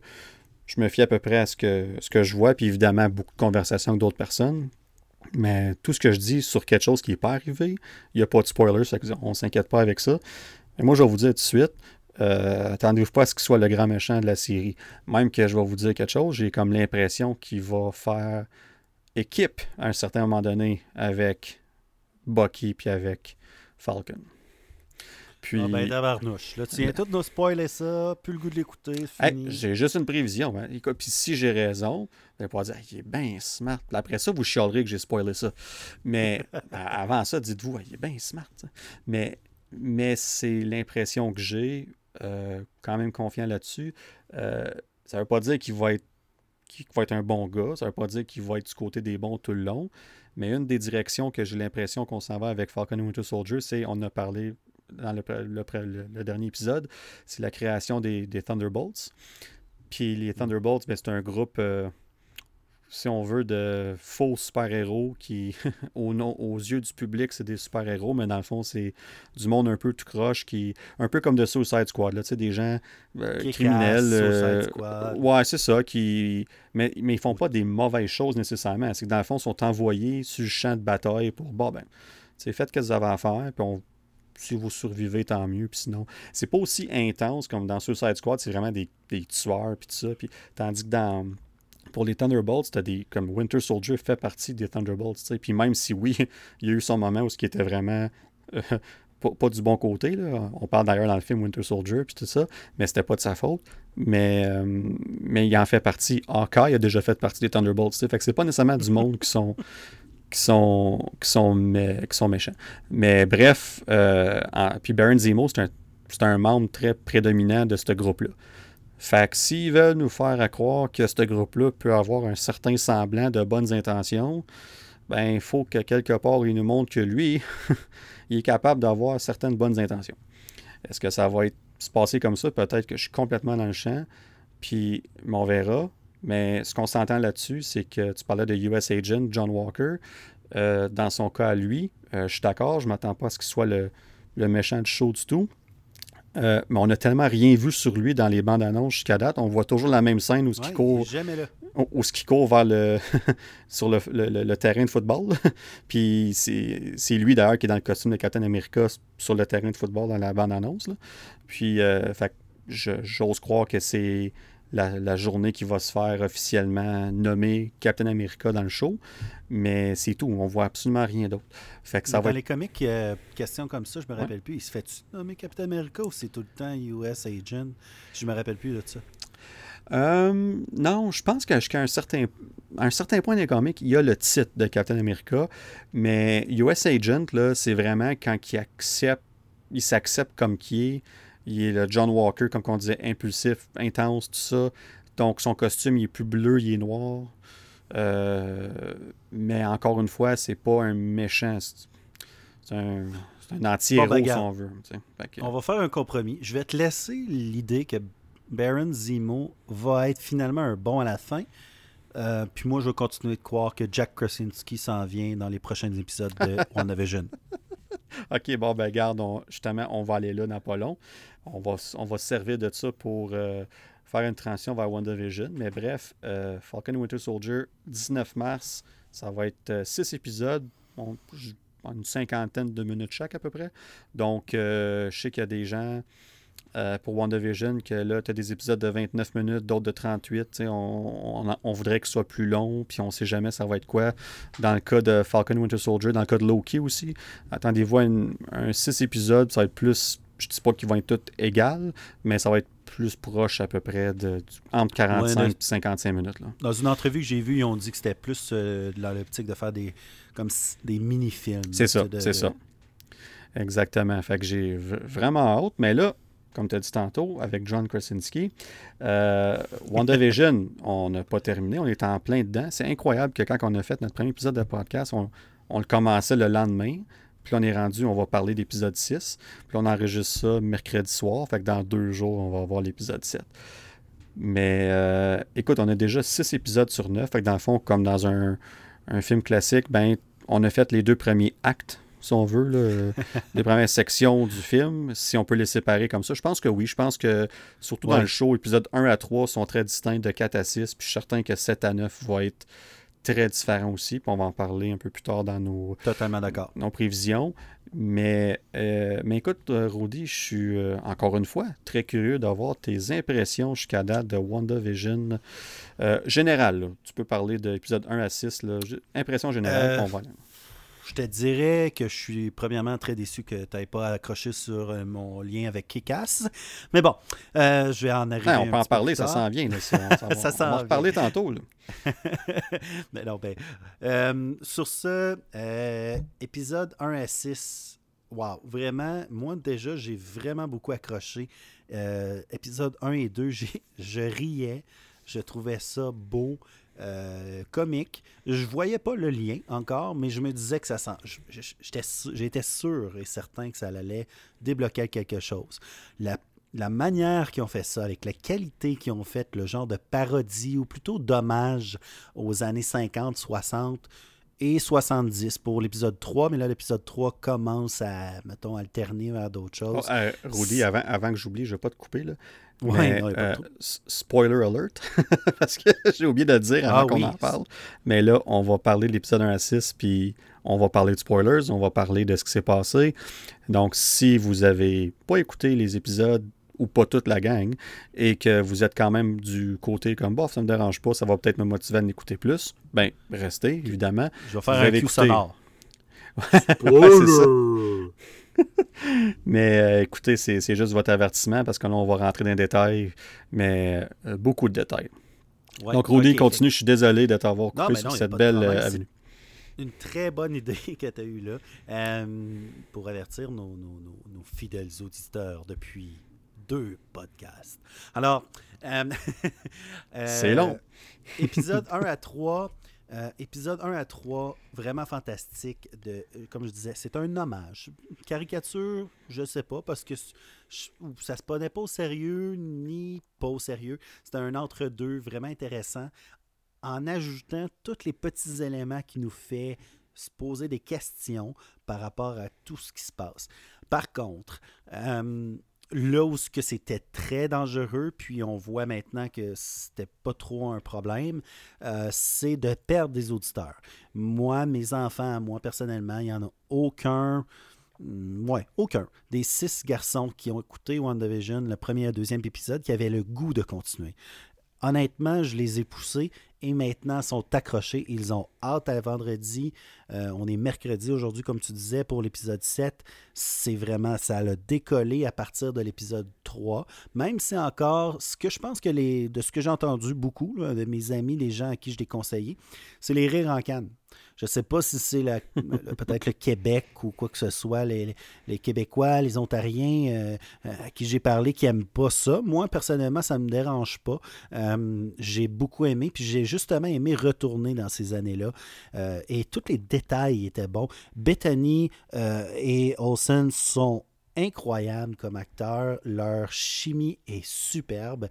Je me fie à peu près à ce que, ce que je vois, puis évidemment, beaucoup de conversations avec d'autres personnes. Mais tout ce que je dis sur quelque chose qui n'est pas arrivé, il n'y a pas de spoiler, on ne s'inquiète pas avec ça. Mais moi, je vais vous dire tout de suite, euh, attendez-vous pas à ce qu'il soit le grand méchant de la série. Même que je vais vous dire quelque chose, j'ai comme l'impression qu'il va faire équipe à un certain moment donné avec Bucky puis avec Falcon. Puis... Ah ben, tabarnouche. Là, tu viens tout de spoiler ça, plus le goût de l'écouter, j'ai juste une prévision. Hein. Puis si j'ai raison, vous allez pouvoir dire, il est bien smart. après ça, vous chialerez que j'ai spoilé ça. Mais avant ça, dites-vous, il est bien smart. Mais, mais c'est l'impression que j'ai, euh, quand même confiant là-dessus. Euh, ça ne veut pas dire qu'il va être qu'il va être un bon gars. Ça ne veut pas dire qu'il va être du côté des bons tout le long. Mais une des directions que j'ai l'impression qu'on s'en va avec Falcon and Winter Soldier, c'est, on a parlé dans le, dernier épisode, c'est la création des, Thunderbolts. Puis les Thunderbolts, ben, c'est un groupe, euh, si on veut, de faux super-héros qui, au aux yeux du public, c'est des super-héros, mais dans le fond, c'est du monde un peu tout croche, qui, un peu comme de Suicide Squad, là, des gens euh, criminels. Euh, ouais, c'est ça, qui, mais, mais ils font pas des mauvaises choses nécessairement. C'est que dans le fond, ils sont envoyés sur le champ de bataille pour, bon, ben, faites ce que vous avez à faire, puis on si vous survivez, tant mieux. Puis sinon, c'est pas aussi intense comme dans Suicide Squad, c'est vraiment des, des tueurs, puis tout ça. Puis, tandis que dans. Pour les Thunderbolts, as des. Comme Winter Soldier fait partie des Thunderbolts. Puis même si oui, il y a eu son moment où ce qui était vraiment. Euh, pas, du bon côté. Là. On parle d'ailleurs dans le film Winter Soldier puis tout ça, mais c'était pas de sa faute. Mais, euh, mais il en fait partie. Il a déjà fait partie des Thunderbolts. Fait que c'est pas nécessairement du monde qui sont qui sont, qui sont, qui sont méchants. Mais bref, euh, puis Baron Zemo, c'est un, un, membre très prédominant de ce groupe-là. Fait que s'ils veulent nous faire croire que ce groupe-là peut avoir un certain semblant de bonnes intentions, ben il faut que quelque part il nous montre que lui, il est capable d'avoir certaines bonnes intentions. Est-ce que ça va être, se passer comme ça? Peut-être que je suis complètement dans le champ, puis on verra. Mais ce qu'on s'entend là-dessus, c'est que tu parlais de US Agent, John Walker. dans son cas à lui. je suis d'accord, je ne m'attends pas à ce qu'il soit le, le, méchant du show du tout. mais on n'a tellement rien vu sur lui dans les bandes annonces jusqu'à date. On voit toujours la même scène où ce qui court. Où ce qui court vers le sur le, terrain de football. Puis c'est lui d'ailleurs qui est dans le costume de Captain America sur le terrain de football dans la bande-annonce. Puis euh, j'ose croire que c'est la, journée qui va se faire officiellement nommer Captain America dans le show. Mais c'est tout. On voit absolument rien d'autre. Fait que ça dans les comics, euh, question comme ça, je me rappelle plus. Il se fait-tu nommer Captain America ou c'est tout le temps US Agent? Je me rappelle plus de ça. Euh, non, je pense qu'à un certain, un certain point des comics, il y a le titre de Captain America, mais US Agent, c'est vraiment quand il accepte, il s'accepte comme qui est. Il est le John Walker, comme on disait, impulsif, intense, tout ça. Donc son costume, il est plus bleu, il est noir. Euh, mais encore une fois, c'est pas un méchant. C'est un, un anti-héros, si on veut. On va faire un compromis. Je vais te laisser l'idée que Baron Zemo va être finalement un bon à la fin. Euh, puis moi, je vais continuer de croire que Jack Krasinski s'en vient dans les prochains épisodes de WandaVision. OK, bon, ben garde, justement, on va aller là dans. On va, on va se servir de ça pour euh, faire une transition vers WandaVision. Mais bref, euh, Falcon Winter Soldier, 19 mars, ça va être six épisodes, une cinquantaine de minutes chaque à peu près. Donc, je sais qu'il y a des gens euh, pour WandaVision que là, tu as des épisodes de 29 minutes, d'autres de 38. On, on, voudrait que ce soit plus long, puis on sait jamais ça va être quoi. Dans le cas de Falcon Winter Soldier, dans le cas de Loki aussi, attendez-vous à un 6 épisodes, ça va être plus. Je dis pas qu'ils vont être tous égales, mais ça va être plus proche à peu près de entre 45 et 55 minutes. Là. Dans une entrevue que j'ai vue, ils ont dit que c'était plus euh, dans l'optique de faire des comme des mini-films. C'est ça, c'est ça. Exactement. Fait que j'ai vraiment hâte. Mais là, comme tu as dit tantôt, avec John Krasinski. Euh, WandaVision, on n'a pas terminé, on est en plein dedans. C'est incroyable que quand on a fait notre premier épisode de podcast, on, le commençait le lendemain. Puis on est rendu, on va parler d'épisode 6. Puis on enregistre ça mercredi soir. Fait que dans deux jours, on va avoir l'épisode 7. Mais euh, écoute, on a déjà six épisodes sur neuf. Fait que dans le fond, comme dans un, un film classique, ben, on a fait les deux premiers actes si on veut, les premières sections du film, si on peut les séparer comme ça. Je pense que oui. Je pense que, surtout dans le show, épisodes 1 à 3 sont très distincts de 4 à 6. Puis je suis certain que 7 à 9 vont être très différents aussi. Puis on va en parler un peu plus tard dans nos, Totalement d'accord. nos prévisions. Mais, euh, mais écoute, euh, Rudy, je suis euh, encore une fois très curieux d'avoir tes impressions jusqu'à date de WandaVision euh, générale. Tu peux parler de l'épisode 1 à 6. Là. Impression générale. On va... Je te dirais que je suis premièrement très déçu que tu n'aies pas accroché sur euh, mon lien avec Kikas. Mais bon, euh, je vais en arriver. on peut en parler, ça s'en vient. ça, on va en parler tantôt. Mais non, ben, euh, sur ce, épisode 1 à 6, wow, vraiment, moi déjà, j'ai vraiment beaucoup accroché. épisode 1 et 2, je riais. Je trouvais ça beau. Euh, comique. Je voyais pas le lien encore, mais je me disais que ça sent. J'étais sûr et certain que ça allait débloquer quelque chose. La, la manière qu'ils ont fait ça, avec la qualité qu'ils ont fait, le genre de parodie ou plutôt d'hommage aux années 50, 60 et 70 pour l'épisode 3, mais là, l'épisode 3 commence à, mettons, alterner vers d'autres choses. Oh, euh, Rudy, avant, avant que j'oublie, je ne vais pas te couper, là. Ouais, euh, spoiler alert, parce que j'ai oublié de le dire avant ah qu'on en parle. Mais là, on va parler de l'épisode 1 à 6, puis on va parler de spoilers, on va parler de ce qui s'est passé. Donc, si vous avez pas écouté les épisodes ou pas toute la gang, et que vous êtes quand même du côté comme bof, ça me dérange pas, ça va peut-être me motiver à l'écouter plus, ben restez, évidemment. Je vais faire un écouter... sonore. mais euh, écoutez, c'est juste votre avertissement parce que là, on va rentrer dans les détails, mais euh, beaucoup de détails. Donc, Rudy, continue. Je suis désolé de t'avoir coupé sur cette belle euh, avenue. Une très bonne idée que tu as eue là pour avertir nos, fidèles auditeurs depuis deux podcasts. Alors, c'est long. épisode 1 à 3, euh, épisode 1 à 3, vraiment fantastique. De, euh, comme je disais, c'est un hommage. Caricature, je sais pas, parce que ça se prenait pas au sérieux, ni pas au sérieux. C'était un entre-deux vraiment intéressant, en ajoutant tous les petits éléments qui nous fait se poser des questions par rapport à tout ce qui se passe. Par contre, euh, là où que c'était très dangereux, puis on voit maintenant que c'était pas trop un problème, euh, c'est de perdre des auditeurs. Moi, mes enfants, moi personnellement, il n'y en a aucun. Mm, ouais, aucun. Des six garçons qui ont écouté WandaVision, le premier et le deuxième épisode, qui avaient le goût de continuer. Honnêtement, je les ai poussés et maintenant sont accrochés. Ils ont hâte à vendredi. Euh, on est mercredi aujourd'hui, comme tu disais, pour l'épisode 7. C'est vraiment, ça a décollé à partir de l'épisode 3. Même si encore, ce que je pense que les, de ce que j'ai entendu beaucoup de mes amis, les gens à qui je l'ai conseillé, c'est les rires en canne. Je ne sais pas si c'est peut-être le Québec ou quoi que ce soit, les, Québécois, les Ontariens euh, à qui j'ai parlé qui n'aiment pas ça. Moi, personnellement, ça ne me dérange pas. Euh, j'ai beaucoup aimé, puis j'ai justement aimé retourner dans ces années-là. Euh, et tous les détails étaient bons. Bethany et Olsen sont incroyables comme acteurs. Leur chimie est superbe.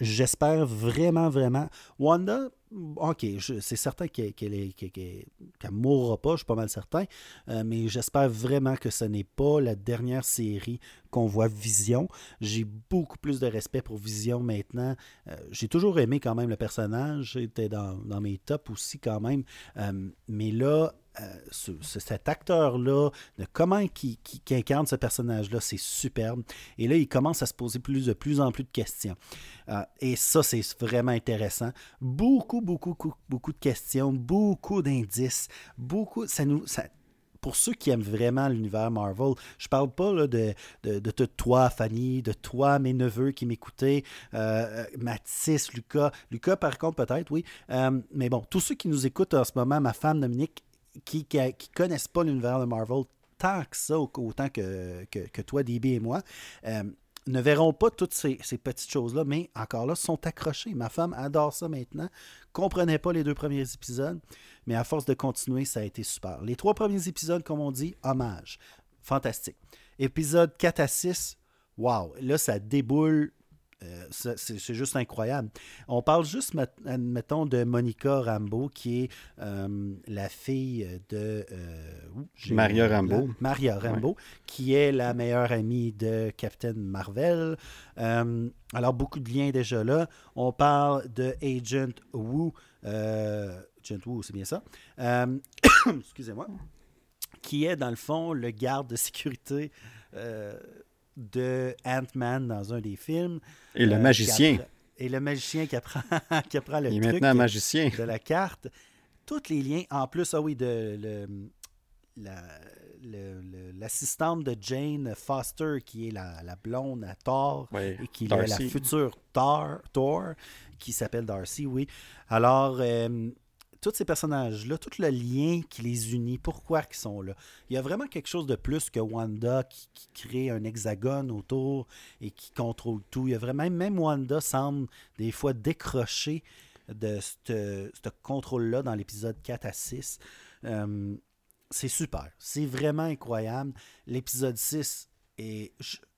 J'espère vraiment, vraiment. Wanda, OK, c'est certain qu'elle ne mourra pas, je suis pas mal certain, euh, mais j'espère vraiment que ce n'est pas la dernière série qu'on voit Vision. J'ai beaucoup plus de respect pour Vision maintenant. Euh, j'ai toujours aimé quand même le personnage, j'étais dans, dans, mes tops aussi quand même, euh, mais là, euh, cet acteur-là, comment il, incarne ce personnage-là, c'est superbe. Et là, il commence à se poser de plus en plus de questions. Euh, et ça, c'est vraiment intéressant. Beaucoup, beaucoup, beaucoup, de questions, beaucoup d'indices, beaucoup. Ça nous. pour ceux qui aiment vraiment l'univers Marvel, je parle pas de, de, toi, Fanny, de toi, mes neveux qui m'écoutaient, euh, Mathis, Lucas. Lucas, par contre, peut-être, oui. mais bon, tous ceux qui nous écoutent en ce moment, ma femme Dominique, qui ne connaissent pas l'univers de Marvel tant que ça, autant que, que, toi, DB et moi, euh, ne verront pas toutes ces, petites choses-là, mais encore là, sont accrochés. Ma femme adore ça maintenant, comprenait pas les deux premiers épisodes, mais à force de continuer, ça a été super. Les trois premiers épisodes, comme on dit, hommage. Fantastique. Épisode 4 à 6, wow, là, ça déboule euh, c'est juste incroyable. On parle juste, admettons, de Monica Rambeau, qui est euh, la fille de... Euh, Maria Rambeau. Maria Rambeau, qui est la meilleure amie de Captain Marvel. alors, beaucoup de liens déjà là. On parle de Agent Wu. Agent Wu, c'est bien ça. Excusez-moi. Qui est, dans le fond, le garde de sécurité de Ant-Man dans un des films. Et le euh, magicien. et le magicien qui apprend, qui apprend le Il maintenant magicien. de la carte. Tous les liens, en plus, ah oui, de le, l'assistante de Jane Foster, qui est la, la blonde à Thor, et qui est la future Thor, Thor qui s'appelle Darcy, oui. Alors, euh, tous ces personnages-là, tout le lien qui les unit, pourquoi ils sont là. Il y a vraiment quelque chose de plus que Wanda qui, crée un hexagone autour et qui contrôle tout. Il y a vraiment, même Wanda semble des fois décrocher de ce contrôle-là dans l'épisode 4 à 6. Euh, c'est super. C'est vraiment incroyable. L'épisode 6 est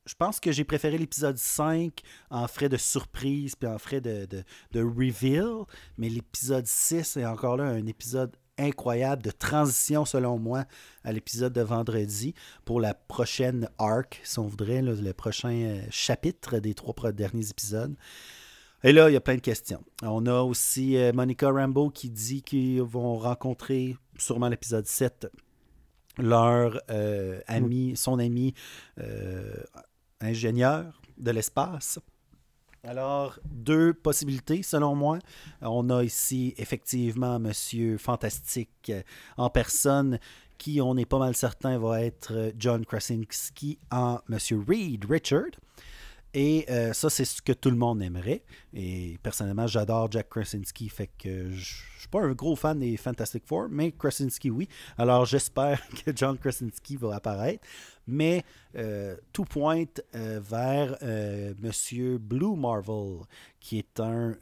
je pense que j'ai préféré l'épisode 5 en frais de surprise puis en frais de, de, reveal, mais l'épisode 6 est encore là un épisode incroyable de transition selon moi à l'épisode de vendredi pour la prochaine arc, si on voudrait, le prochain euh, chapitre des trois derniers épisodes. Et là, il y a plein de questions. On a aussi euh, Monica Rambeau qui dit qu'ils vont rencontrer sûrement l'épisode 7 leur euh, ami, son ami ingénieur de l'espace. Alors, deux possibilités selon moi. On a ici effectivement Monsieur Fantastique en personne, qui on est pas mal certain va être John Krasinski en Monsieur Reed Richard. Et euh, ça, c'est ce que tout le monde aimerait. Et personnellement, j'adore Jack Krasinski, fait que je suis pas un gros fan des Fantastic Four, mais Krasinski, oui. Alors j'espère que John Krasinski va apparaître. Mais euh, tout pointe euh, vers Monsieur Blue Marvel, qui est un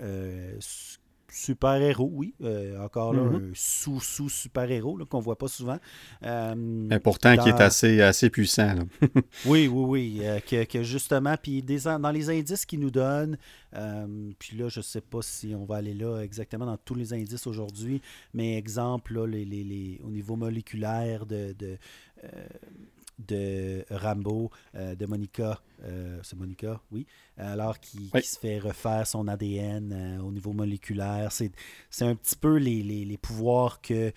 super-héros, oui. Euh, encore là, Mhm. un sous-sous-super-héros là, qu'on voit pas souvent. Euh, Mais pourtant, qui est assez, assez puissant. là. Oui, oui, oui. euh, que, que justement, puis des, dans les indices qu'ils nous donnent, euh, puis là, je sais pas si on va aller là exactement dans tous les indices aujourd'hui, mais exemple, là, les, les- les- au niveau moléculaire de, de, euh, de Rambo, euh, de Monica, euh, c'est Monica, oui, alors qui, Oui. qui se fait refaire son ADN euh, au niveau moléculaire. C'est c'est un petit peu les, les- les pouvoirs que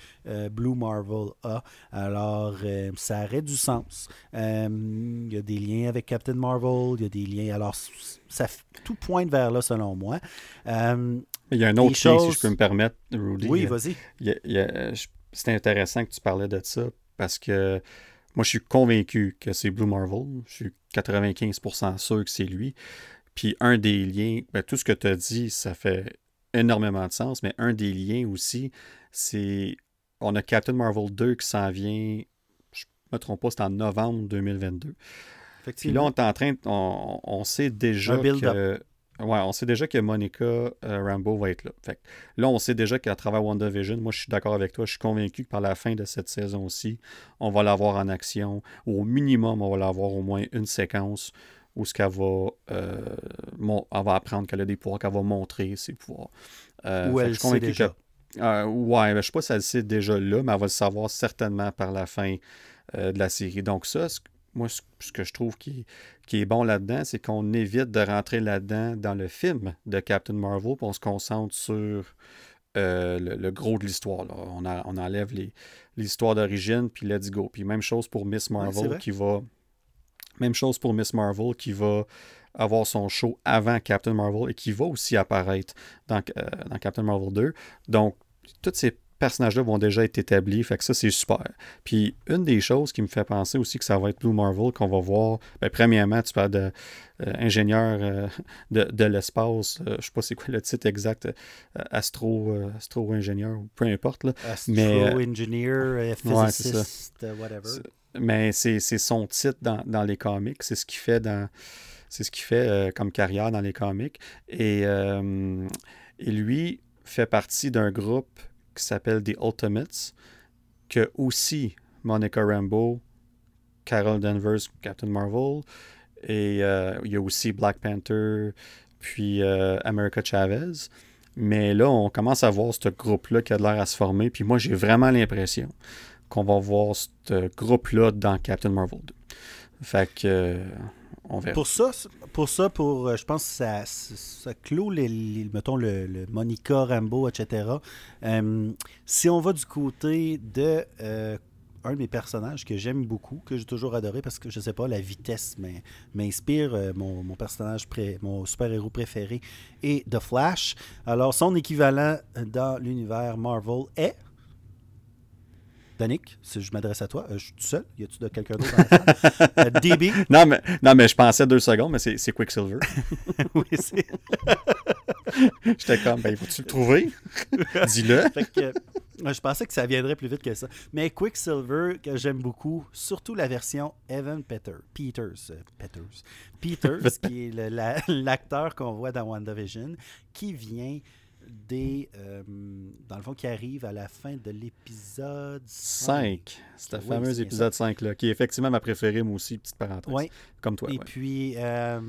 Blue Marvel a. Alors, ça aurait du sens. Il y a des liens avec Captain Marvel, il y a des liens. Alors, ça, tout pointe vers là, selon moi. Il y a un autre lien, si je peux me permettre, Rudy. oui, vas-y. il y a- il y a- je- c'est intéressant que tu parlais de ça parce que moi, je suis convaincu que c'est Blue Marvel. Je suis 95% sûr que c'est lui. Puis un des liens, ben, tout ce que tu as dit, ça fait énormément de sens, mais un des liens aussi, c'est on a Captain Marvel 2 qui s'en vient, je me trompe pas, c'est en novembre 2022. Puis là, on est en train, de- on, on sait déjà que. Ouais, on sait déjà que Monica euh, Rambo va être là. Fait que là, on sait déjà qu'à travers WandaVision, moi je suis d'accord avec toi, je suis convaincu que par la fin de cette saison-ci, on va l'avoir en action. Au minimum, on va l'avoir au moins une séquence où ce qu'elle va, euh, elle va apprendre qu'elle a des pouvoirs, qu'elle va montrer ses pouvoirs. Euh, Ou elle je suis sait déjà. que- euh, ouais, mais je sais pas si elle le sait déjà là, mais elle va le savoir certainement par la fin de la série. Donc ça, moi, ce, ce que je trouve qui, qui est bon là-dedans, c'est qu'on évite de rentrer là-dedans dans le film de Captain Marvel, puis on se concentre sur euh, le, le gros de l'histoire. On, enlève l'histoire d'origine, puis let's go. Puis même chose pour Miss Marvel qui va... Même chose pour Miss Marvel qui va avoir son show avant Captain Marvel et qui va aussi apparaître dans, euh, dans Captain Marvel 2. Donc, tous ces personnages-là vont déjà être établis, fait que ça, c'est super. Puis, une des choses qui me fait penser aussi que ça va être Blue Marvel, qu'on va voir, ben, premièrement, tu parles de euh, ingénieur euh, de, de l'espace, euh, je sais pas c'est quoi le titre exact, euh, astro, euh, astro-ingénieur, ou peu importe, là. Astro, mais, engineer, ouais, whatever. Mais c'est son titre dans, dans les comics. C'est ce qu'il fait dans. C'est ce qu'il fait comme carrière dans les comics. Et, et lui fait partie d'un groupe qui s'appelle The Ultimates, que aussi Monica Rambeau, Carol Danvers, Captain Marvel, et euh, il y a aussi Black Panther, puis euh, America Chavez. Mais là, on commence à voir ce groupe-là qui a l'air à se former. Puis moi, j'ai vraiment l'impression qu'on va voir ce groupe-là dans Captain Marvel 2. Fait que, Pour ça, pour ça, pour, euh, je pense que ça, clôt les, mettons le, Monica, Rambo, etc. Euh, si on va du côté de euh, un de mes personnages que j'aime beaucoup, que j'ai toujours adoré parce que je sais pas, la vitesse m'in- m'inspire. mon, mon personnage, pré- mon super-héros préféré est The Flash. Alors, son équivalent dans l'univers Marvel est. Danick, si je m'adresse à toi, euh, je suis tout seul. Y a-tu de quelqu'un d'autre dans la salle? Euh, DB, Non, mais, non, mais je pensais deux secondes, mais c'est Quicksilver. oui, c'est. J'étais comme, ben, faut-tu le trouver? Dis-le. Euh, je pensais que ça viendrait plus vite que ça. Mais Quicksilver, que j'aime beaucoup, surtout la version Evan Peter, Peters, euh, Peters, Peters, qui est l'acteur qu'on voit dans WandaVision, qui vient des. euh, dans le fond, qui arrive à la fin de l'épisode 5. 5. C'est le fameux épisode 5, là, qui est effectivement ma préférée, moi aussi, petite parenthèse. Oui, Comme toi. et ouais. puis, euh,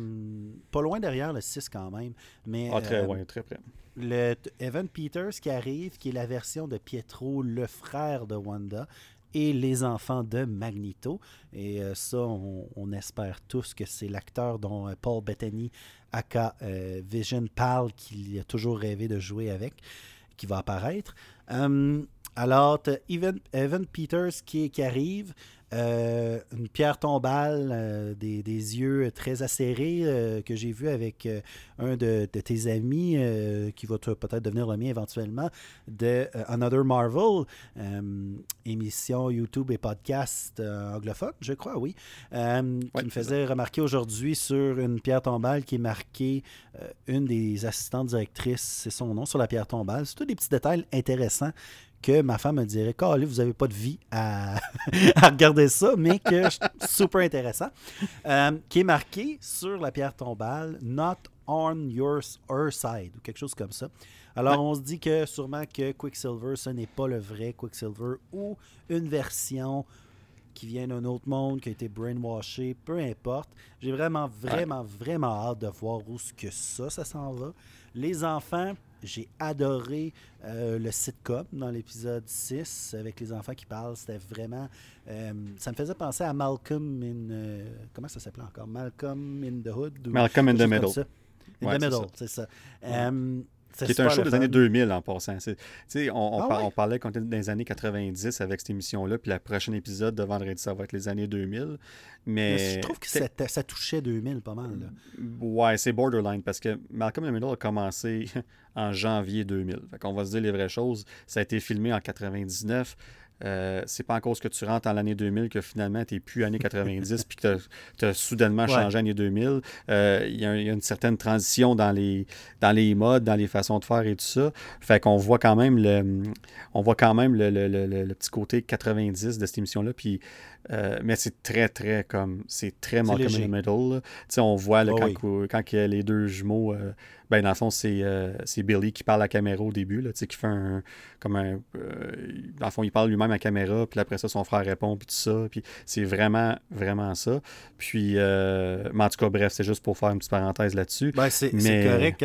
pas loin derrière le 6 quand même. Mais, Ah, très, euh, ouais, très près. le Evan Peters qui arrive, qui est la version de Pietro, le frère de Wanda, et les enfants de Magneto. Et euh, ça, on, espère tous que c'est l'acteur dont euh, Paul Bettany, aka euh, Vision, parle, qu'il a toujours rêvé de jouer avec, qui va apparaître. Hum, alors, Evan, Evan Peters qui arrive. Euh, une pierre tombale, euh, des, des yeux très acérés euh, que j'ai vu avec un de, de tes amis qui va peut-être devenir le mien éventuellement, de Another Marvel, émission YouTube et podcast anglophone, je crois, oui, Ouais, qui me faisait remarquer aujourd'hui sur une pierre tombale qui est marquée une des assistantes directrices, c'est son nom sur la pierre tombale. C'est tous des petits détails intéressants que ma femme me dirait Calé, vous n'avez pas de vie à, à regarder ça, mais que je- super intéressant. Euh, qui est marqué sur la pierre tombale Not on your her side ou quelque chose comme ça. Alors, on se dit que sûrement que Quicksilver, ce n'est pas le vrai Quicksilver ou une version qui vient d'un autre monde, qui a été brainwashé, peu importe. J'ai vraiment, vraiment, vraiment hâte de voir où ce que ça, ça s'en va. Les enfants, j'ai adoré euh, le sitcom dans l'épisode 6 avec les enfants qui parlent. C'était vraiment. Euh, ça me faisait penser à Malcolm in. Euh, comment ça s'appelait encore? Malcolm in the Hood Malcolm in the Middle. In the Middle, c'est ça. Qui est un show des années 2000 en passant. On, ah on, parlait qu'on était dans les années 90 avec cette émission-là, puis le prochain épisode de vendredi, ça va être les années 2000. Mais, je trouve que ça, touchait 2000 pas mal. Là. Ouais, c'est borderline parce que Malcolm in the Middle a commencé en janvier 2000. Fait qu'on va se dire les vraies choses. Ça a été filmé en 99. Euh, c'est pas en cause que tu rentres en l'année 2000 que finalement tu n'es plus année 90 puis que tu as, soudainement changé année 2000. Euh, il y, a une certaine transition dans les, dans les modes, dans les façons de faire et tout ça. Fait qu'on voit quand même le, on voit quand même le, le, petit côté 90 de cette émission-là. Puis, euh, mais c'est très, très comme. C'est très Malcolm in the Middle. On voit là, oh quand, quand, il y a les deux jumeaux ben, dans le fond, euh, c'est Billy qui parle à la caméra au début, là, qui fait un. Comme un euh, dans le fond, il parle lui-même à la caméra, puis après ça, son frère répond, puis tout ça. Puis c'est vraiment, vraiment ça. Puis, euh, mais en tout cas, bref, c'est juste pour faire une petite parenthèse là-dessus. Ben, c'est correct,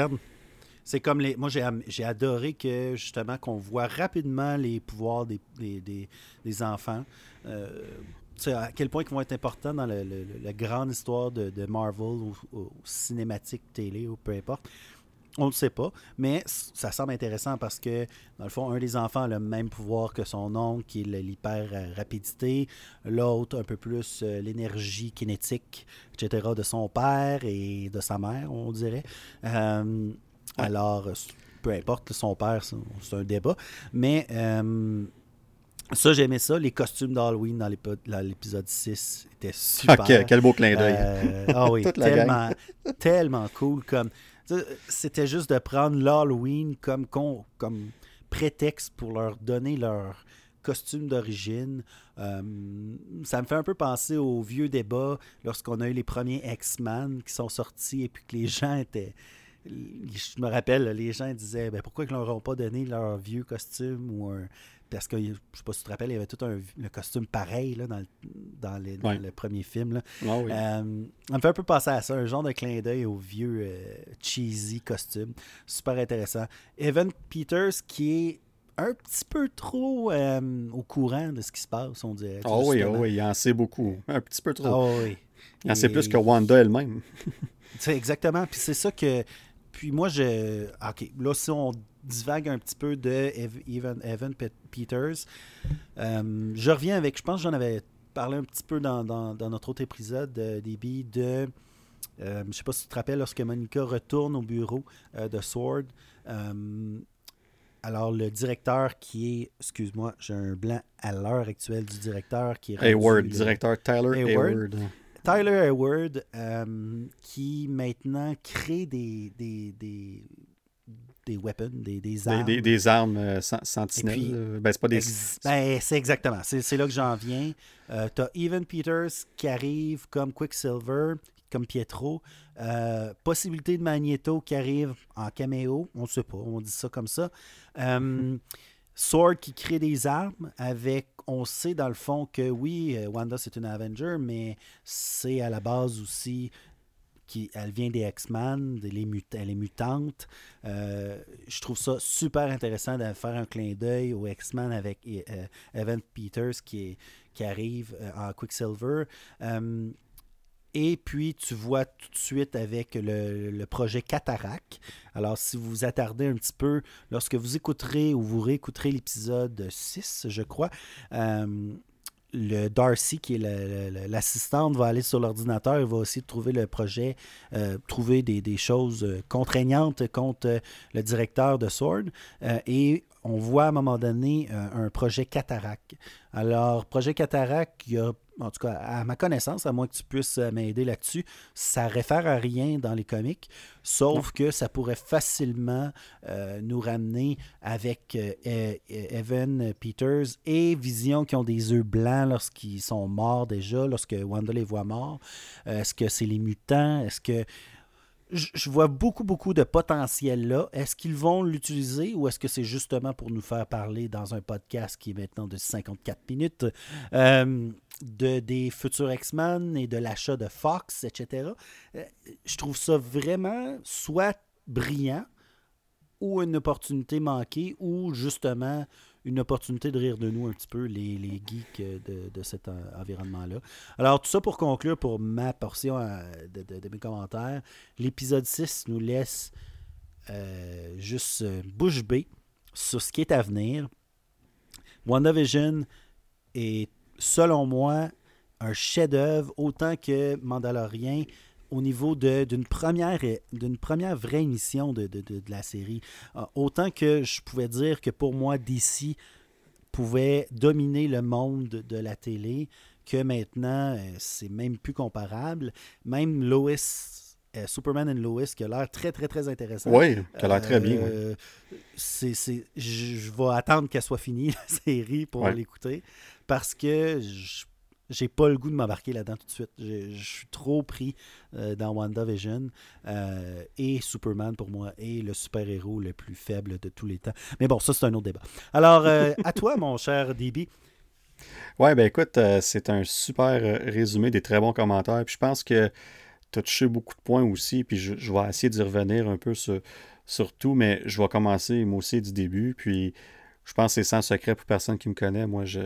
C'est comme les. Moi, j'ai adoré que justement qu'on voit rapidement les pouvoirs des, des, des, enfants. À quel point ils vont être importants dans la grande histoire de, de Marvel ou, ou, cinématique télé ou peu importe. On ne le sait pas, mais ça semble intéressant parce que, dans le fond, un des enfants a le même pouvoir que son oncle, qui est l'hyper-rapidité, l'autre un peu plus euh, l'énergie kinétique, etc., de son père et de sa mère, on dirait. Euh, alors, peu importe, son père, c'est un débat. Mais euh, ça, j'aimais ça. Les costumes d'Halloween dans l'épisode 6 étaient super. Ok, quel beau clin d'œil. ah oui, tellement, tellement cool. Comme c'était juste de prendre l'Halloween comme, comme prétexte pour leur donner leur costume d'origine. Euh, ça me fait un peu penser au vieux débat lorsqu'on a eu les premiers X-Men qui sont sortis et puis que les gens étaient. Je me rappelle, les gens disaient ben, pourquoi ils ne leur ont pas donné leur vieux costume ou un, parce que, je ne sais pas si tu te rappelles, il y avait tout un le costume pareil là, dans, le, dans, le premier film. Là. Ah euh, on me fait un peu passer à ça, un genre de clin d'œil au vieux euh, cheesy costume. Super intéressant. Evan Peters qui est un petit peu trop euh, au courant de ce qui se passe, on dirait. Oh oui, oh oui, il en sait beaucoup. Un petit peu trop. Oh oui. Il en sait plus que Wanda elle-même. exactement. Puis c'est ça que. Puis moi, je. OK, là, si on divague un petit peu de Evan, Evan Peters. Euh, je reviens avec, je pense que j'en avais parlé un petit peu dans, notre autre épisode, euh, des billes de... Euh, je ne sais pas si tu te rappelles, lorsque Monica retourne au bureau de Sword, alors le directeur qui est, excuse-moi, j'ai un blanc à l'heure actuelle du directeur qui est... Hayward, directeur Tyler Hayward. Tyler Hayward, qui maintenant crée des, des weapons, des, des armes. Des, des, armes euh, sentinelles. Euh, ben, c'est pas des. Ben, c'est exactement. C'est là que j'en viens. Euh, tu as Evan Peters qui arrive comme Quicksilver, comme Pietro. possibilité de Magneto qui arrive en caméo. On ne sait pas. On dit ça comme ça. Sword qui crée des armes avec. On sait dans le fond que oui, Wanda c'est une Avenger, mais c'est à la base aussi elle vient des X-Men, elle est mutante. Euh, je trouve ça super intéressant de faire un clin d'œil aux X-Men avec euh, Evan Peters qui, arrive euh, en Quicksilver. et puis, tu vois tout de suite avec le, projet Cataract. Alors, si vous vous attardez un petit peu, lorsque vous écouterez ou vous réécouterez l'épisode 6, je crois, le Darcy, qui est l'assistante, va aller sur l'ordinateur et va aussi trouver le projet, euh, trouver des, choses euh, contraignantes contre euh, le directeur de Sword. et on voit à un moment donné un projet Cataract. Alors, projet Cataract, il y a en tout cas, à ma connaissance, à moins que tu puisses euh, m'aider là-dessus, ça réfère à rien dans les comics, sauf que ça pourrait facilement euh, nous ramener avec euh, e-, Evan Peters et Vision qui ont des œufs blancs lorsqu'ils sont morts déjà, lorsque Wanda les voit morts. Est-ce que c'est les mutants? Est-ce que je vois beaucoup, beaucoup de potentiel là. Est-ce qu'ils vont l'utiliser ou est-ce que c'est justement pour nous faire parler dans un podcast qui est maintenant de 54 minutes euh, de, des futurs X-Men et de l'achat de Fox, etc. Euh, je trouve ça vraiment soit brillant ou une opportunité manquée ou justement une opportunité de rire de nous un petit peu, les, les geeks de, de cet environnement-là. Alors, tout ça pour conclure pour ma portion euh, de, de, mes commentaires. L'épisode 6 nous laisse euh, juste euh, bouche bée sur ce qui est à venir. WandaVision est, selon moi, un chef-d'œuvre autant que Mandalorian au niveau d'une première, d'une première vraie émission de, la série. Euh, autant que je pouvais dire que pour moi, DC pouvait dominer le monde de la télé, que maintenant, euh, c'est même plus comparable. Même Lois, euh, Superman and Lois, qui a l'air très, très, très intéressant. Oui, qui a l'air très bien. c'est, je vais attendre qu'elle soit finie, la série, pour l'écouter, parce que je j'ai pas le goût de m'embarquer là-dedans tout de suite. Je, suis trop pris euh, dans WandaVision euh, et Superman pour moi est le super-héros le plus faible de tous les temps. Mais bon, ça c'est un autre débat. Alors, euh, à toi, mon cher DB. Ouais, ben écoute, c'est un super résumé, des très bons commentaires. Puis je pense que tu as touché beaucoup de points aussi. Puis je, vais essayer d'y revenir un peu sur, sur, tout, mais je vais commencer moi aussi du début. Puis je pense que c'est sans secret pour personne qui me connaît. Moi, je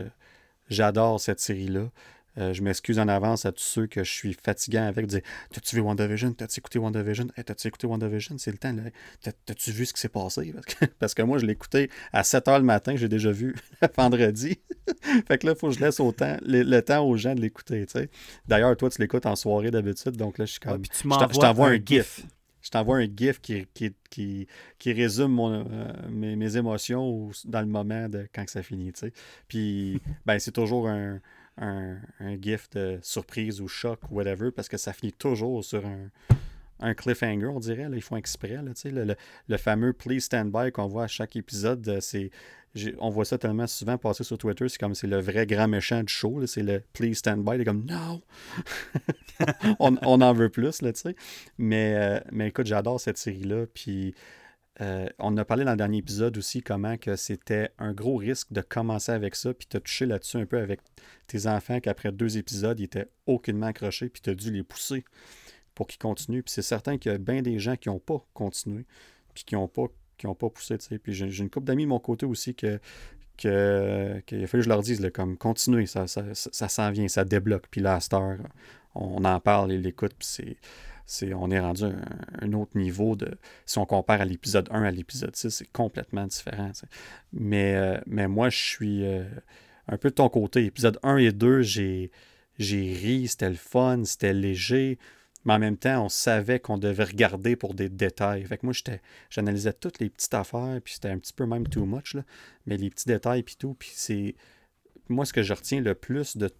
J'adore cette série-là. Euh, je m'excuse en avance à tous ceux que je suis fatiguant avec dire T'as-tu vu WandaVision? T'as-tu écouté WandaVision? T'as-tu écouté WandaVision? C'est le temps. T'as-tu vu ce qui s'est passé? Parce que, moi, je l'ai écouté à 7 h le matin, j'ai déjà vu vendredi. fait que là, il faut que je laisse autant, le, temps aux gens de l'écouter. D'ailleurs, toi, tu l'écoutes en soirée d'habitude, donc là, je suis comme. je t'envoie un, GIF. Je t'envoie un GIF qui, qui, qui, résume mon, euh, mes, mes, émotions dans le moment de quand ça finit. Puis, ben, c'est toujours un, un, GIF de surprise ou choc ou whatever parce que ça finit toujours sur un, un cliffhanger, on dirait. Là, ils font exprès. Là, le, le, le, fameux Please Stand By qu'on voit à chaque épisode, euh, c'est on voit ça tellement souvent passer sur Twitter, c'est comme c'est le vrai grand méchant du show, c'est le please stand by, est comme non, on, en veut plus, là, tu sais. Mais, euh, mais écoute, j'adore cette série-là, puis euh, on a parlé dans le dernier épisode aussi comment que c'était un gros risque de commencer avec ça, puis as touché là-dessus un peu avec tes enfants qu'après deux épisodes, ils étaient aucunement accrochés, puis as dû les pousser pour qu'ils continuent. Puis c'est certain qu'il y a bien des gens qui n'ont pas continué, puis qui n'ont pas qui n'ont pas poussé. Puis j'ai, une couple d'amis de mon côté aussi que, que, qu'il a fallu que je leur dise, comme continuez, ça, ça, ça, s'en vient, ça débloque. Puis là, à cette heure, on en parle, et l'écoute, puis c'est, c'est, on est rendu à un, autre niveau de. Si on compare à l'épisode 1 à l'épisode 6, c'est complètement différent. Mais, euh, mais moi, je suis euh, un peu de ton côté. Épisode 1 et 2, j'ai, j'ai ri, c'était le fun, c'était léger. Mais en même temps, on savait qu'on devait regarder pour des détails. Fait que moi, j'analysais toutes les petites affaires, puis c'était un petit peu même too much, là. mais les petits détails, puis tout. Puis c'est. Moi, ce que je retiens le plus de,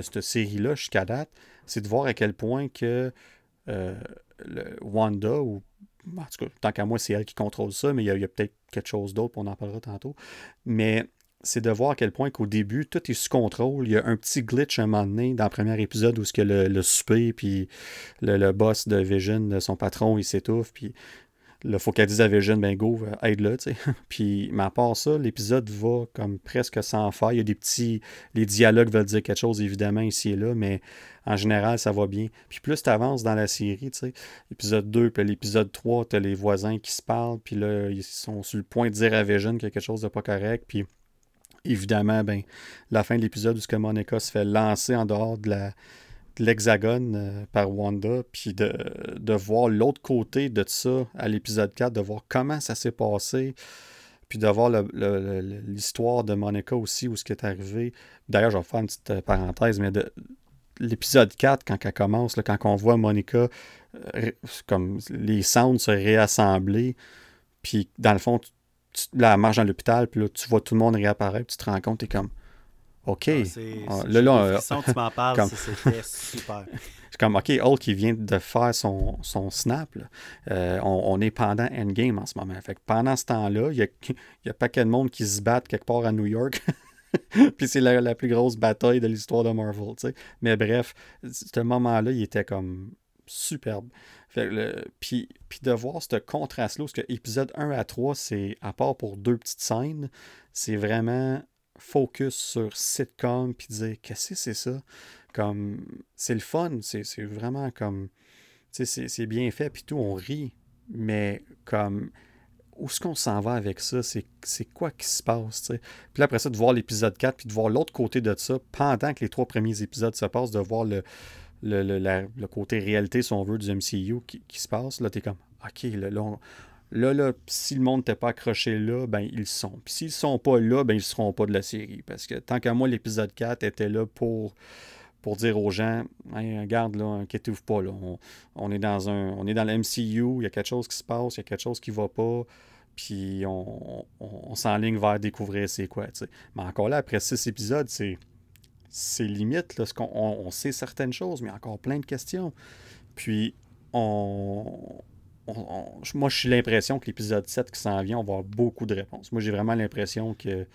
cette série-là jusqu'à date, c'est de voir à quel point que euh, le Wanda, ou en tout cas, tant qu'à moi, c'est elle qui contrôle ça, mais il y a, a peut-être quelque chose d'autre, on en parlera tantôt. Mais c'est de voir à quel point qu'au début, tout est sous contrôle. Il y a un petit glitch à un moment donné dans le premier épisode où ce que le, le souper, puis le, boss de Vision, son patron, il s'étouffe, puis le focalise à Vision, ben go, aide-le, tu sais. puis, mais à part ça, l'épisode va comme presque sans faire. Il y a des petits... Les dialogues veulent dire quelque chose, évidemment, ici et là, mais en général, ça va bien. Puis plus tu avances dans la série, tu sais, l'épisode 2, puis l'épisode 3, tu as les voisins qui se parlent, puis là, ils sont sur le point de dire à Vision qu'il y a quelque chose de pas correct, puis évidemment, ben, la fin de l'épisode où ce que Monica se fait lancer en dehors de la l'hexagone euh, par Wanda, puis de, de voir l'autre côté de ça à l'épisode 4, de voir comment ça s'est passé, puis de voir l'histoire de Monica aussi, où ce qui est arrivé. D'ailleurs, je vais faire une petite euh, parenthèse, mais de l'épisode 4, quand elle commence, là, quand on voit Monica, euh, comme les sounds se réassembler, puis dans le fond, tu, elle marche dans l'hôpital, puis là, tu vois tout le monde réapparaître, tu te rends compte, tu es comme, OK. Ah, ah, là, là, euh, tu m'en parles, c'était super. C'est comme, OK, Hulk, il vient de faire son, son snap. Euh, on, est pendant Endgame en ce moment. Fait que pendant ce temps-là, il y a, y a de monde qui se battent quelque part à New York. Puis c'est la, la, plus grosse bataille de l'histoire de Marvel. sais. Mais bref, ce moment-là, il était comme superbe. puis, de voir ce contraste-là, parce que épisode 1 à 3, c'est à part pour deux petites scènes, c'est vraiment focus sur sitcom, puis dire qu'est-ce que c'est ça? Comme, c'est le fun, c'est vraiment comme, c'est bien fait, puis tout, on rit, mais comme, où est-ce qu'on s'en va avec ça? C'est quoi qui se passe? Puis après ça, de voir l'épisode 4, puis de voir l'autre côté de ça, pendant que les trois premiers épisodes se passent, de voir le, le, côté réalité, si on veut, du MCU qui, se passe, là, t'es comme, OK, là, là, là, si le monde n'était pas accroché là, ben ils sont. Puis s'ils sont pas là, ben ils seront pas de la série. Parce que tant qu'à moi, l'épisode 4 était là pour pour dire aux gens regarde là, inquiétez-vous pas là, on, est dans un on est dans le MCU, il y a quelque chose qui se passe, il y a quelque chose qui va pas, puis on, on, s'enligne vers découvrir c'est quoi, Mais encore là, après six épisodes, c'est c'est limite, là, on, sait certaines choses, mais encore plein de questions. Puis, on, moi, je suis l'impression que l'épisode 7 qui s'en vient, on va avoir beaucoup de réponses. Moi, j'ai vraiment l'impression que,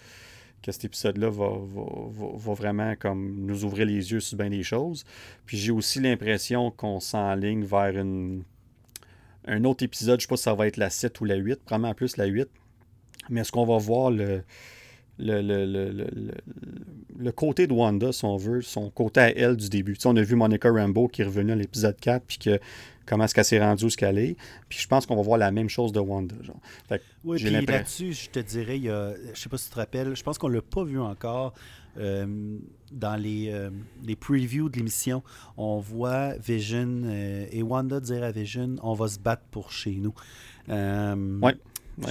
que cet épisode-là va, va, vraiment comme nous ouvrir les yeux sur bien des choses. Puis j'ai aussi l'impression qu'on s'enligne vers une, un autre épisode. Je ne sais pas si ça va être la 7 ou la 8, probablement plus la 8. Mais est-ce qu'on va voir le, le, le, le, côté de Wanda, si on veut, son côté à elle du début. on a vu Monica Rambeau qui est revenue à l'épisode 4, puis que comment est-ce qu'elle s'est rendue ce qu'elle est. Puis je pense qu'on va voir la même chose de Wanda. Genre. oui, puis là-dessus, je te dirais, il y a, je sais pas si tu te rappelles, je pense qu'on l'a pas vu encore. Euh, dans les, euh, les previews de l'émission, on voit Vision euh, et Wanda dire à Vision on va se battre pour chez nous. oui.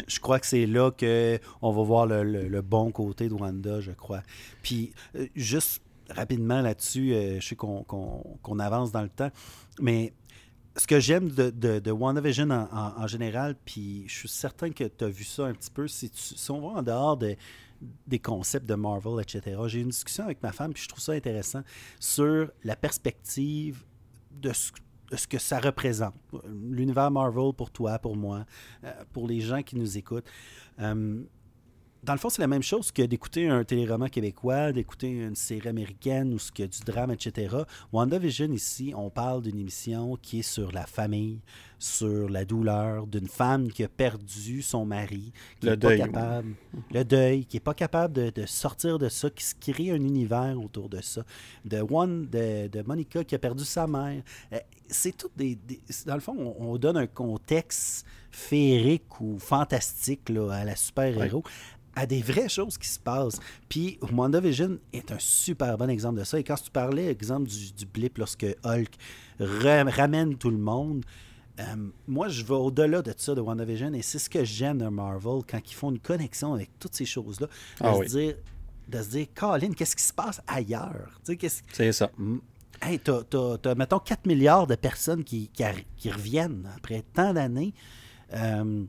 Je crois que c'est là qu'on va voir le, bon côté de Wanda, je crois. Puis, euh, juste rapidement là-dessus, euh, je sais qu'on avance dans le temps, mais ce que j'aime de, WandaVision en, général, puis je suis certain que tu as vu ça un petit peu, si, si on va en dehors des concepts de Marvel, etc. J'ai eu une discussion avec ma femme, puis je trouve ça intéressant, sur la perspective de ce, ce que ça représente. L'univers Marvel pour toi, pour moi, euh, pour les gens qui nous écoutent. Euh, dans le fond, c'est la même chose que d'écouter un téléroman québécois, d'écouter une série américaine ou ce que du drame, etc. WandaVision, ici, on parle d'une émission qui est sur la famille, sur la douleur d'une femme qui a perdu son mari, qui le deuil, pas capable, le deuil, qui n'est pas capable de, sortir de ça, qui se crée un univers autour de ça. De One, de, de Monica qui a perdu sa mère. Euh, c'est tout des, Dans le fond, on, donne un contexte féerique ou fantastique là, à la super-héros à des vraies choses qui se passent. Puis WandaVision est un super bon exemple de ça. Et quand tu parlais, exemple du, du blip lorsque Hulk ramène tout le monde, euh, moi, je vais au-delà de ça, de WandaVision, et c'est ce que j'aime de Marvel quand ils font une connexion avec toutes ces choses-là. De, ah se dire, de se dire, Colin, qu'est-ce qui se passe ailleurs? C'est ça. Hey, t'as, mettons, 4 milliards de personnes qui, qui, reviennent après tant d'années. Euh,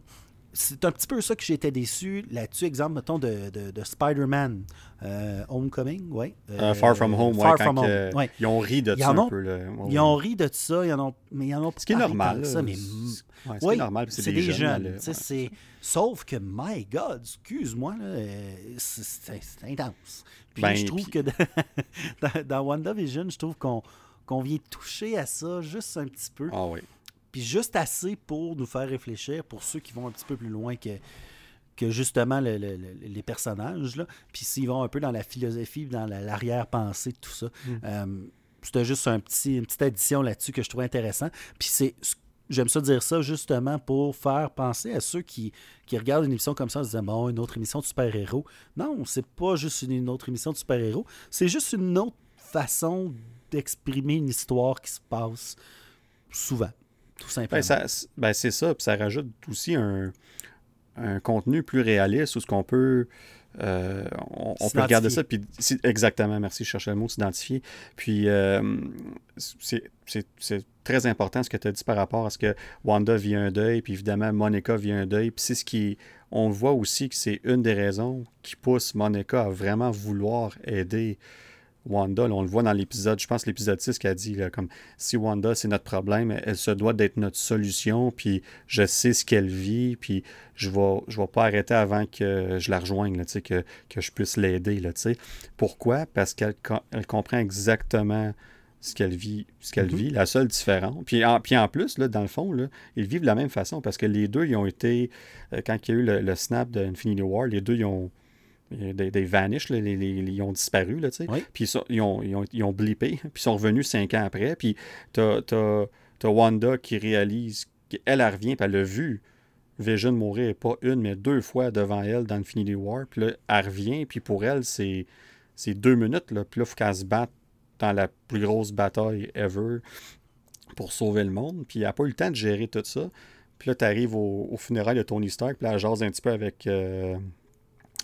c'est un petit peu ça que j'étais déçu là-dessus. Exemple, mettons, de, de, Spider-Man euh, Homecoming, ouais. Euh, Far From Home, Far from home. Ils ont ri de ça un peu. ils ont ri de ça, ils en ont, mais ils en ont Ce qui est normal. Ça, mais... c'est normal, c'est des, jeunes. Sauf que, my God, excuse-moi, c'est intense. Puis ben, je trouve que dans, dans WandaVision, je trouve qu'on qu'on vient toucher à ça juste un petit peu. Ah oui puis juste assez pour nous faire réfléchir, pour ceux qui vont un petit peu plus loin que, que justement les personnages. Là. Puis s'ils vont un peu dans la philosophie, dans l'arrière-pensée de tout ça. Mm. Euh, c'était juste un petit, une petite addition là-dessus que je trouvais intéressant. Puis c'est j'aime ça dire ça justement pour faire penser à ceux qui, qui regardent une émission comme ça en se disant bon, une autre émission de super-héros. Non, c'est pas juste une, autre émission de super-héros, c'est juste une autre façon d'exprimer une histoire qui se passe souvent tout ben, simplement. Ben, c'est ça, puis ça rajoute aussi un, contenu plus réaliste où ce qu'on peut. Euh, on, peut regarder ça, puis exactement, merci, je cherchais le mot, s'identifier. Puis euh, c'est très important ce que tu as dit par rapport à ce que Wanda vit un deuil, puis évidemment Monica vit un deuil, puis c'est ce qui. On voit aussi que c'est une des raisons qui pousse Monica à vraiment vouloir aider Wanda, on le voit dans l'épisode, je pense l'épisode 6 qui a dit comme si Wanda c'est notre problème, elle se doit d'être notre solution, puis je sais ce qu'elle vit, puis je vais, je vais pas arrêter avant que je la rejoigne, là, que, que je puisse l'aider. Pourquoi? Parce qu'elle elle comprend exactement ce qu'elle vit, ce qu'elle Mhm. vit, la seule différence. Puis en, puis en plus, là, dans le fond, là, ils vivent de la même façon parce que les deux, ils ont été, euh, quand il y a eu le, le snap de Infinity War, les deux, ils ont des, des vanish, là, les- les- ils ont disparu, là, tu sais. Oui. Puis ils, ont, ils, ont, ils ont blippé, puis ils sont revenus cinq ans après. Puis t'as, t'as, t'as Wanda qui réalise qu'elle, elle revient, puis elle a vu Vision mourir, pas une, mais deux fois devant elle dans Infinity War. Puis là, elle revient, puis pour elle, c'est, c'est deux minutes, là. Puis là, il faut qu'elle se batte dans la plus grosse bataille ever pour sauver le monde. Puis elle n'a pas eu le temps de gérer tout ça. Puis là, tu arrives au, au funérailles de Tony Stark, puis là, elle jase un petit peu avec, euh,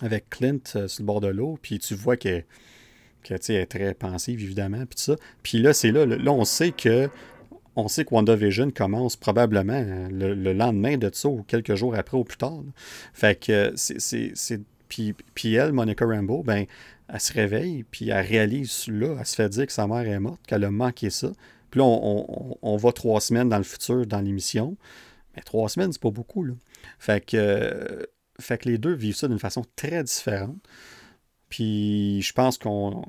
avec Clint euh, sur le bord de l'eau, puis tu vois qu'elle que, est très pensive, évidemment, puis tout ça. Puis là, c'est là, là, on sait que on sait que WandaVision commence probablement euh, le, le lendemain de ça, ou quelques jours après ou plus tard. Fait que euh, c'est... Puis, puis elle, Monica Rambeau, ben, elle se réveille, puis elle réalise là, elle se fait dire que sa mère est morte, qu'elle a manqué ça. Puis là, on, on- on va trois semaines dans le futur, dans l'émission. Mais trois semaines, c'est pas beaucoup, là. Fait que, fait que les deux vivent ça d'une façon très différente. Puis je pense qu'on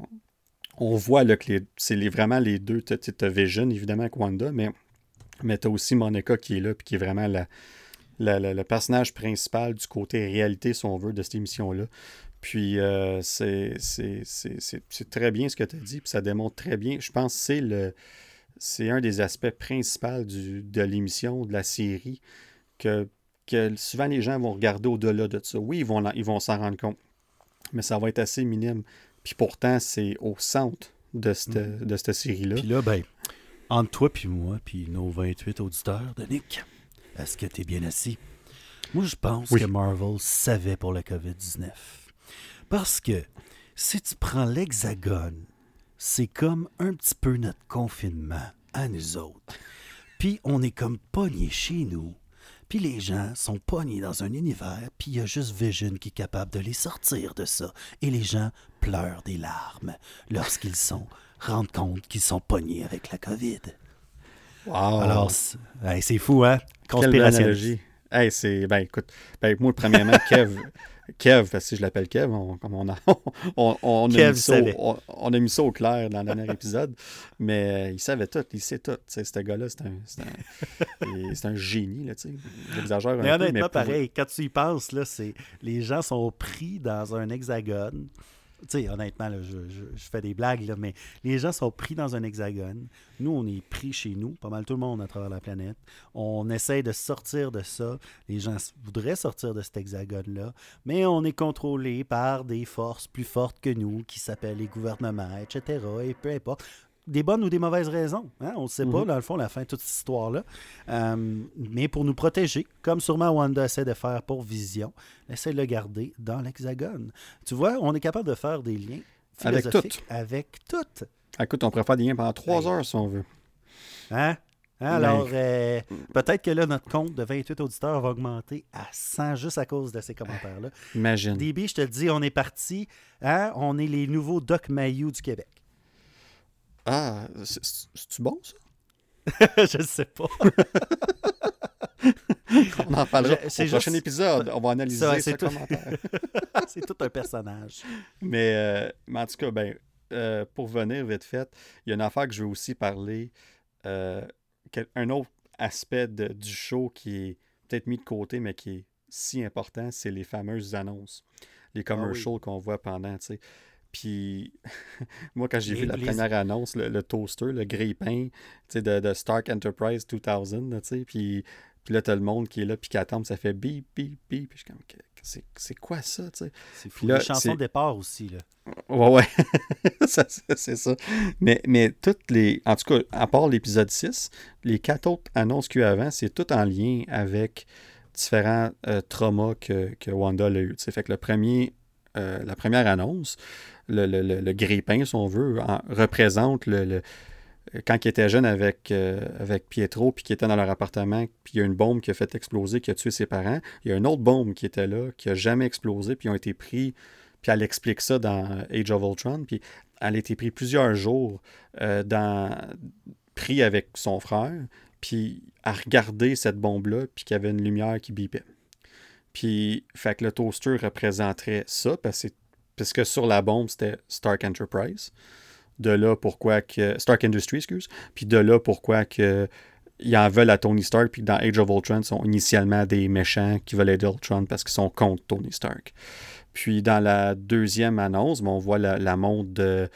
on voit là, que c'est les- vraiment les deux. Tu as Vision, évidemment, avec Wanda, mais, mais tu as aussi Monica qui est là, puis qui est vraiment le personnage principal du côté réalité, si on veut, de cette émission-là. Puis euh, c'est très bien ce que tu as dit, puis ça démontre très bien. Je pense que c'est un des aspects principaux de l'émission, de la série, que, que souvent les gens vont regarder au-delà de ça. Oui, ils vont, ils vont s'en rendre compte, mais ça va être assez minime. Puis pourtant, c'est au centre de cette, de cette série-là. Puis là, ben, entre toi puis moi, puis nos 28 auditeurs de Nick, est-ce que tu es bien assis? Moi, je pense Oui. que Marvel savait pour le COVID-19. Parce que si tu prends l'hexagone, c'est comme un petit peu notre confinement à nous autres. Puis on est comme pognés chez nous. Puis les gens sont pognés dans un univers, puis il y a juste Vision qui est capable de les sortir de ça. Et les gens pleurent des larmes lorsqu'ils sont rendent compte qu'ils sont pognés avec la COVID. Wow. Alors, c'est hey, fou, hein? Analogie. Hey, c'est. Ben, écoute, ben, moi, premièrement, Kev. Kev, parce que si je l'appelle Kev, on, comme on, a, on, on a mis ça on, a mis ça au clair dans le dernier épisode. Mais euh, il savait tout, il sait tout. Ce gars-là, c'est un, un, génie, là. J'exagère un Mais peu, honnêtement, mais pareil, quand tu y penses, là, c'est les gens sont pris dans un hexagone. Sais, honnêtement, là, je, fais des blagues, mais les gens sont pris dans un hexagone. Nous, on est pris chez nous, pas mal tout le monde à travers la planète. On essaie de sortir de ça. Les gens voudraient sortir de cet hexagone-là, mais on est contrôlé par des forces plus fortes que nous, qui s'appellent les gouvernements, etc. Et peu importe. Des bonnes ou des mauvaises raisons. hein, On ne sait pas, Mhm. dans le fond, la fin de toute cette histoire-là. Euh, mais pour nous protéger, comme sûrement Wanda essaie de faire pour Vision, essaie de le garder dans l'hexagone. Tu vois, on est capable de faire des liens Avec philosophiques avec tout. Écoute, on pourrait faire des liens pendant trois Hey. heures si on veut. Hein? Hein, Alors, euh, peut-être que là, notre compte de 28 auditeurs va augmenter à 100 juste à cause de ces commentaires-là. Imagine. DB, je te le dis, on est parti. Hein? On est les nouveaux Doc Mayou du Québec. Ah, c'est- c'est- c'est-tu bon, ça? je ne sais pas. On en parlera au prochain épisode. On va analyser Ça, ce c'est tout. commentaire. C'est tout un personnage. Mais, euh, mais en tout cas, ben, euh, pour venir vite fait, il y a une affaire que je veux aussi parler. euh, quel- un autre aspect de- du show qui est peut-être mis de côté, mais qui est si important, c'est les fameuses annonces. Les commercials qu'on voit pendant, tu sais. Puis, moi, quand j'ai vu la première annonce, le, le toaster, le grille-pain, tu sais, de, de Stark Enterprise 2000, là, tu sais, puis, puis là, t'as le monde qui est là, puis qui attend, ça fait bip, bip, bip. Puis je suis comme, c'est quoi ça, tu sais? C'est fou. Puis là, les chansons c'est- de départ aussi. Là. Ouais, ouais. C'est ça. Mais, mais toutes les. En tout cas, à part l'épisode 6, les quatre autres annonces qu'il y a eu avant, c'est tout en lien avec différents euh, traumas que, que Wanda a eu. tu sais. Fait que le premier, euh, la première annonce, le, le, le, le grille-pain, si on veut, en- représente le, quand il était jeune avec, euh, Pietro, puis qui était dans leur appartement, puis il y a une bombe qui a fait exploser, qui a tué ses parents. Il y a une autre bombe qui était là, qui a jamais explosé, puis ils ont été pris puis elle explique ça dans Age of Ultron. Puis elle a été prise plusieurs jours euh, dans, pris avec son frère, puis à regarder cette bombe-là, puis qu'il y avait une lumière qui bipait. Puis, fait que le toaster représenterait ça, parce que, parce que sur la bombe, c'était Stark Enterprise. de là pourquoi que. Stark Industries, excuse. Puis de là pourquoi que. Ils en veulent à Tony Stark, puis dans Age of Ultron, ils sont initialement des méchants qui veulent aider Ultron parce qu'ils sont contre Tony Stark. Puis dans la deuxième annonce, ben, on voit la, la montre de,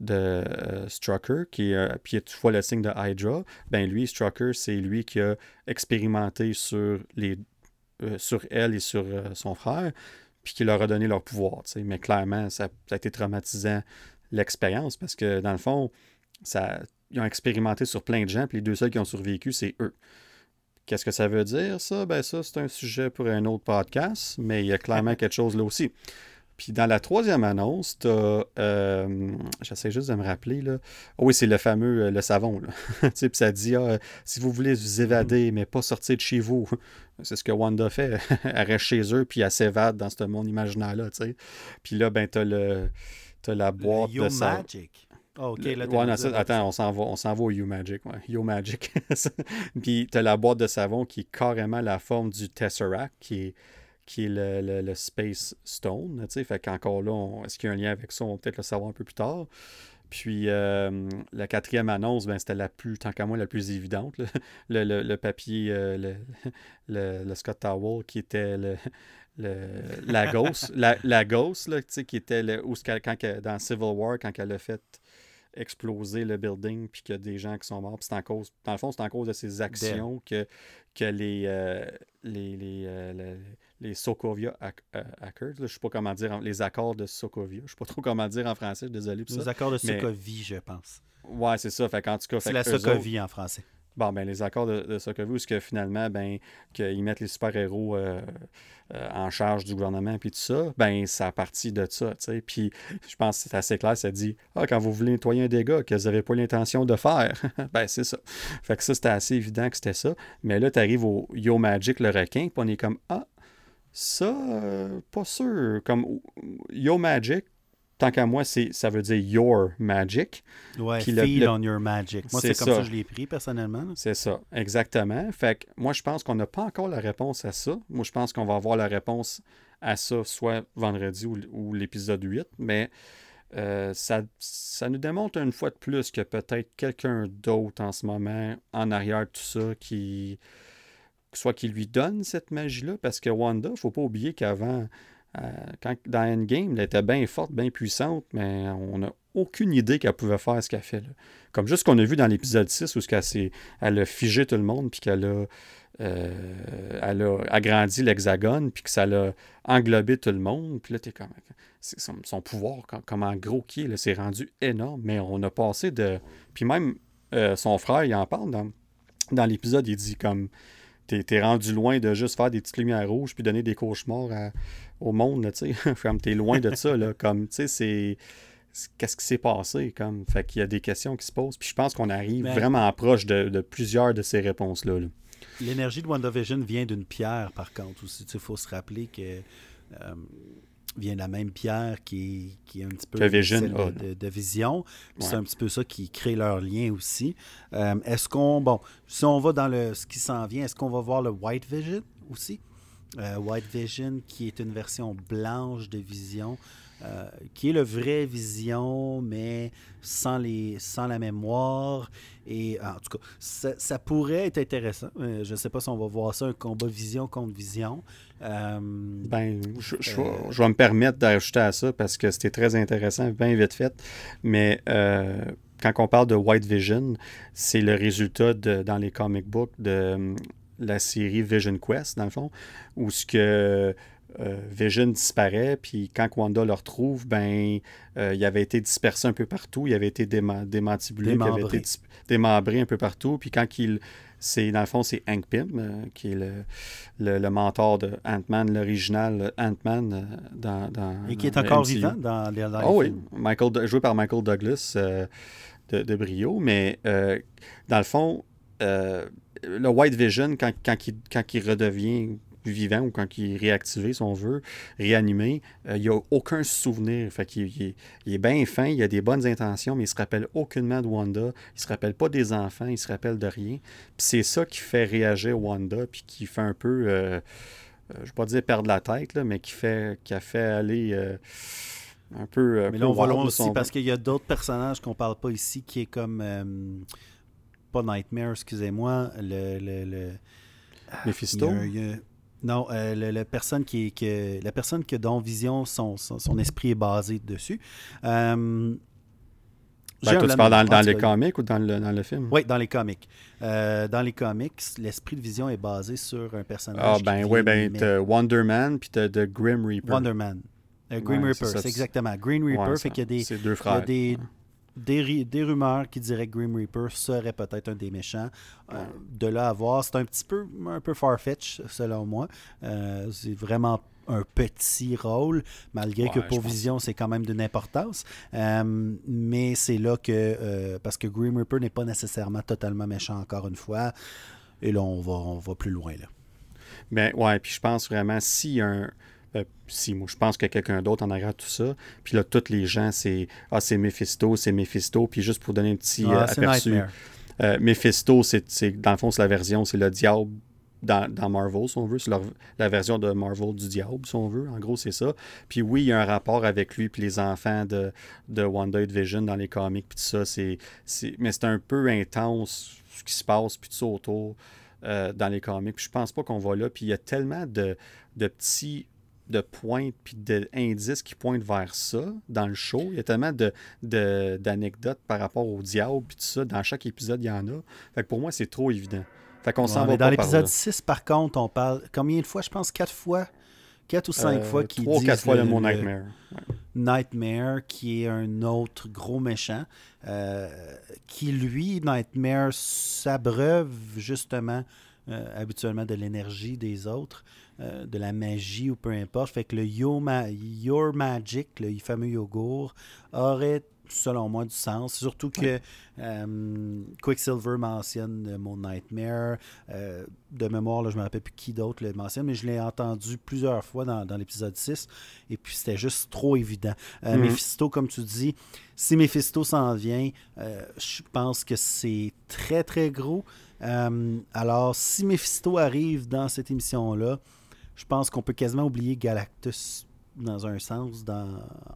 de euh, Strucker, qui euh, puis tu vois le signe de Hydra. Ben lui, Strucker, c'est lui qui a expérimenté sur, les, euh, sur elle et sur son frère, puis qui leur a donné leur pouvoir. Mais clairement, ça, a été traumatisant l'expérience parce que dans le fond, ça, ils ont expérimenté sur plein de gens, puis les deux seuls qui ont survécu, c'est eux. Qu'est-ce que ça veut dire, ça? Ben ça, c'est un sujet pour un autre podcast, mais il y a clairement quelque chose là aussi. Puis dans la troisième annonce, tu euh, J'essaie juste de me rappeler, là. Oh oui, c'est le fameux euh, le savon, là. puis ça dit ah, si vous voulez vous évader, mais pas sortir de chez vous. C'est ce que Wanda fait. elle reste chez eux, puis elle s'évade dans ce monde imaginaire-là, tu sais. Puis là, ben, t'as le. T'as la boîte de savon. Magic. Oh, ok, là, attends, on s'en va, on s'en va au You-Magic. Ouais. You-Magic. Puis tu as la boîte de savon qui est carrément la forme du Tesseract, qui est, qui est le, le, Space Stone. Fait qu'encore là, est-ce qu'il y a un lien avec ça? On va peut-être le savoir un peu plus tard. Puis euh, la quatrième annonce, ben, c'était la plus, tant qu'à moi, la plus évidente. Le, le, papier, euh, le, Scott Towel, qui était le, la Ghost, la, la Ghost là, qui était le, quand, dans Civil War, quand elle a fait exploser le building puis qu'il y a des gens qui sont morts. c'est en cause, dans le fond, c'est en cause de ces actions que, que les, euh, les, les, les, Sokovia euh, hackers, je ne sais pas comment dire, les accords de Sokovia, je ne sais pas trop comment dire en français, désolé pour les accords de Sokovie, je pense. Ouais, c'est ça. Fait, en tout cas, c'est la Sokovie en français. Bon, ben, les accords de, de Sokovie, où ce que finalement, ben, qu'ils mettent les super-héros euh, en charge du gouvernement, puis tout ça, ben ça a parti de ça, tu sais. Puis je pense que c'est assez clair, ça dit Ah, quand vous voulez nettoyer un dégât que vous n'avez pas l'intention de faire, ben c'est ça. Fait que ça, c'était assez évident que c'était ça. Mais là, tu arrives au Yo Magic, le requin, puis on est comme Ah, ça, euh, pas sûr. Comme Yo Magic, tant qu'à moi, ça veut dire your magic. Ouais, feel on your magic. Moi, c'est comme ça. que je l'ai pris personnellement. C'est ça, exactement. Fait que moi, je pense qu'on n'a pas encore la réponse à ça. Moi, je pense qu'on va avoir la réponse à ça soit vendredi ou, l'épisode 8. Mais euh, ça, ça nous démontre une fois de plus que peut-être quelqu'un d'autre en ce moment, en arrière de tout ça, qui soit qui lui donne cette magie-là, parce que Wanda, faut pas oublier qu'avant, euh, quand, dans Endgame, elle était bien forte, bien puissante, mais on n'a aucune idée qu'elle pouvait faire ce qu'elle fait. Comme juste ce qu'on a vu dans l'épisode 6 où elle, elle a figé tout le monde, puis qu'elle a, euh, elle a agrandi l'hexagone, puis que ça l'a englobé tout le monde. Puis là, t'es comme. Son, pouvoir, comme en gros qui est, c'est rendu énorme, mais on a passé de. Puis même euh, son frère, il en parle dans, dans l'épisode, il dit comme t'es rendu loin de juste faire des petites lumières rouges puis donner des cauchemars au monde, tu sais. comme t'es loin de ça, là. Comme, tu sais, c'est. Qu'est-ce qui s'est passé? Comme, fait qu'il y a des questions qui se posent. Puis je pense qu'on arrive ben vraiment proche de, plusieurs de ces réponses-là. L'énergie de WandaVision vient d'une pierre, par contre, aussi. Il faut se rappeler que. Euh, vient de la même pierre qui est, qui est un petit peu de, vision. C'est un petit peu ça qui crée leur lien aussi. Euh, est-ce qu'on, bon, si on va dans le, ce qui s'en vient, est-ce qu'on va voir le White Vision aussi? Euh, White Vision qui est une version blanche de Vision. Euh, qui est le vrai Vision, mais sans, les, sans la mémoire. Et en tout cas, ça, pourrait être intéressant. je ne sais pas si on va voir ça, un combat Vision contre Vision. Euh, ben, je, vais me permettre d'ajouter à ça parce que c'était très intéressant, bien vite fait. Mais euh, quand on parle de White Vision, c'est le résultat de, dans les comic books de la série Vision Quest, dans le fond, où ce que euh, Vision disparaît, puis quand Wanda le retrouve, ben, il avait été dispersé un peu partout, il avait été démantibulé, il avait été démembré un peu partout, puis quand il c'est, dans le fond, c'est Hank Pym, euh, qui est le, le, mentor de Ant-Man, l'original Ant-Man euh, dans, dans, Et qui est encore vivant dans, les, dans oh, oui, Michael, joué par Michael Douglas euh, de, de, Brio. Mais dans le fond, le White Vision, quand, quand, quand il redevient vivant ou quand il est réactivé, si on veut, réanimé, euh, il n'y a aucun souvenir. Fait qu'il il est, il est bien fin, il a des bonnes intentions, mais il ne se rappelle aucunement de Wanda. Il ne se rappelle pas des enfants, il ne se rappelle de rien. Puis c'est ça qui fait réagir Wanda, puis qui fait un peu, euh, euh, je ne vais pas dire perdre la tête, là, mais qui, fait, qui a fait aller un peu. Mais là, on va loin aussi parce qu'il y a d'autres personnages qu'on parle pas ici qui est comme. pas Nightmare, excusez-moi. Le. le, le Mephisto? Non, euh, la personne qui, que, la personne que dont Vision, son, son, esprit est basé dessus. Euh, ben, tu parles dans, les comics ou dans le, dans le film? Oui, dans les comics. Euh, dans les comics, l'esprit de Vision est basé sur un personnage. Ah, ben oui, ben, t'as Wonder Man puis t'as The Grim Reaper. Wonder Man. Grim Reaper, c'est exactement. Green Reaper, fait qu'il y a des. C'est deux frères. Il y a des, des, rumeurs qui diraient que Grim Reaper serait peut-être un des méchants. Euh, de là à voir, c'est un petit peu un peu far-fetch, selon moi. Euh, c'est vraiment un petit rôle, malgré que pour Vision, c'est quand même d'une importance. Euh, mais c'est là que, parce que Grim Reaper n'est pas nécessairement totalement méchant, encore une fois. Et là, on va, on va plus loin. Là. Ben, ouais, puis je pense vraiment, si un euh, si moi je pense qu'il y a quelqu'un d'autre en arrière tout ça. Puis là, tous les gens, c'est Ah, c'est Mephisto, c'est Mephisto. Puis juste pour donner un petit ah, euh, aperçu. Euh, Mephisto, c'est dans le fond, c'est la version, c'est le diable dans, dans, Marvel, si on veut. C'est la version de Marvel du diable, si on veut. En gros, c'est ça. Puis oui, il y a un rapport avec lui puis les enfants de, de Wanda Vision dans les comics, puis tout ça. C'est, mais c'est un peu intense ce qui se passe, puis tout ça autour dans les comics. Puis je pense pas qu'on va là. Puis il y a tellement de, de petits de pointes puis d'indices qui pointent vers ça dans le show. Il y a tellement de, d'anecdotes par rapport au diable puis tout ça. Dans chaque épisode, il y en a. Fait que pour moi, c'est trop évident. Fait qu'on s'en va Dans l'épisode 6, par contre, on parle combien de fois? Je pense quatre fois. Quatre ou cinq euh, fois qui Trois ou quatre fois le, mot Nightmare. Nightmare, qui est un autre gros méchant, euh, qui lui, Nightmare, s'abreuve justement euh, habituellement de l'énergie des autres. Euh, de la magie ou peu importe. Fait que le Your Magic, le fameux yogourt, aurait selon moi du sens. Surtout que euh, Quicksilver mentionne le mot Nightmare. Euh, de mémoire, là, je ne me rappelle plus qui d'autre le mentionne, mais je l'ai entendu plusieurs fois dans, l'épisode 6. Et puis c'était juste trop évident. Mm-hmm. Mephisto, comme tu dis, si Mephisto s'en vient, je pense que c'est très très gros. alors, si Mephisto arrive dans cette émission-là, je pense qu'on peut quasiment oublier Galactus dans un sens,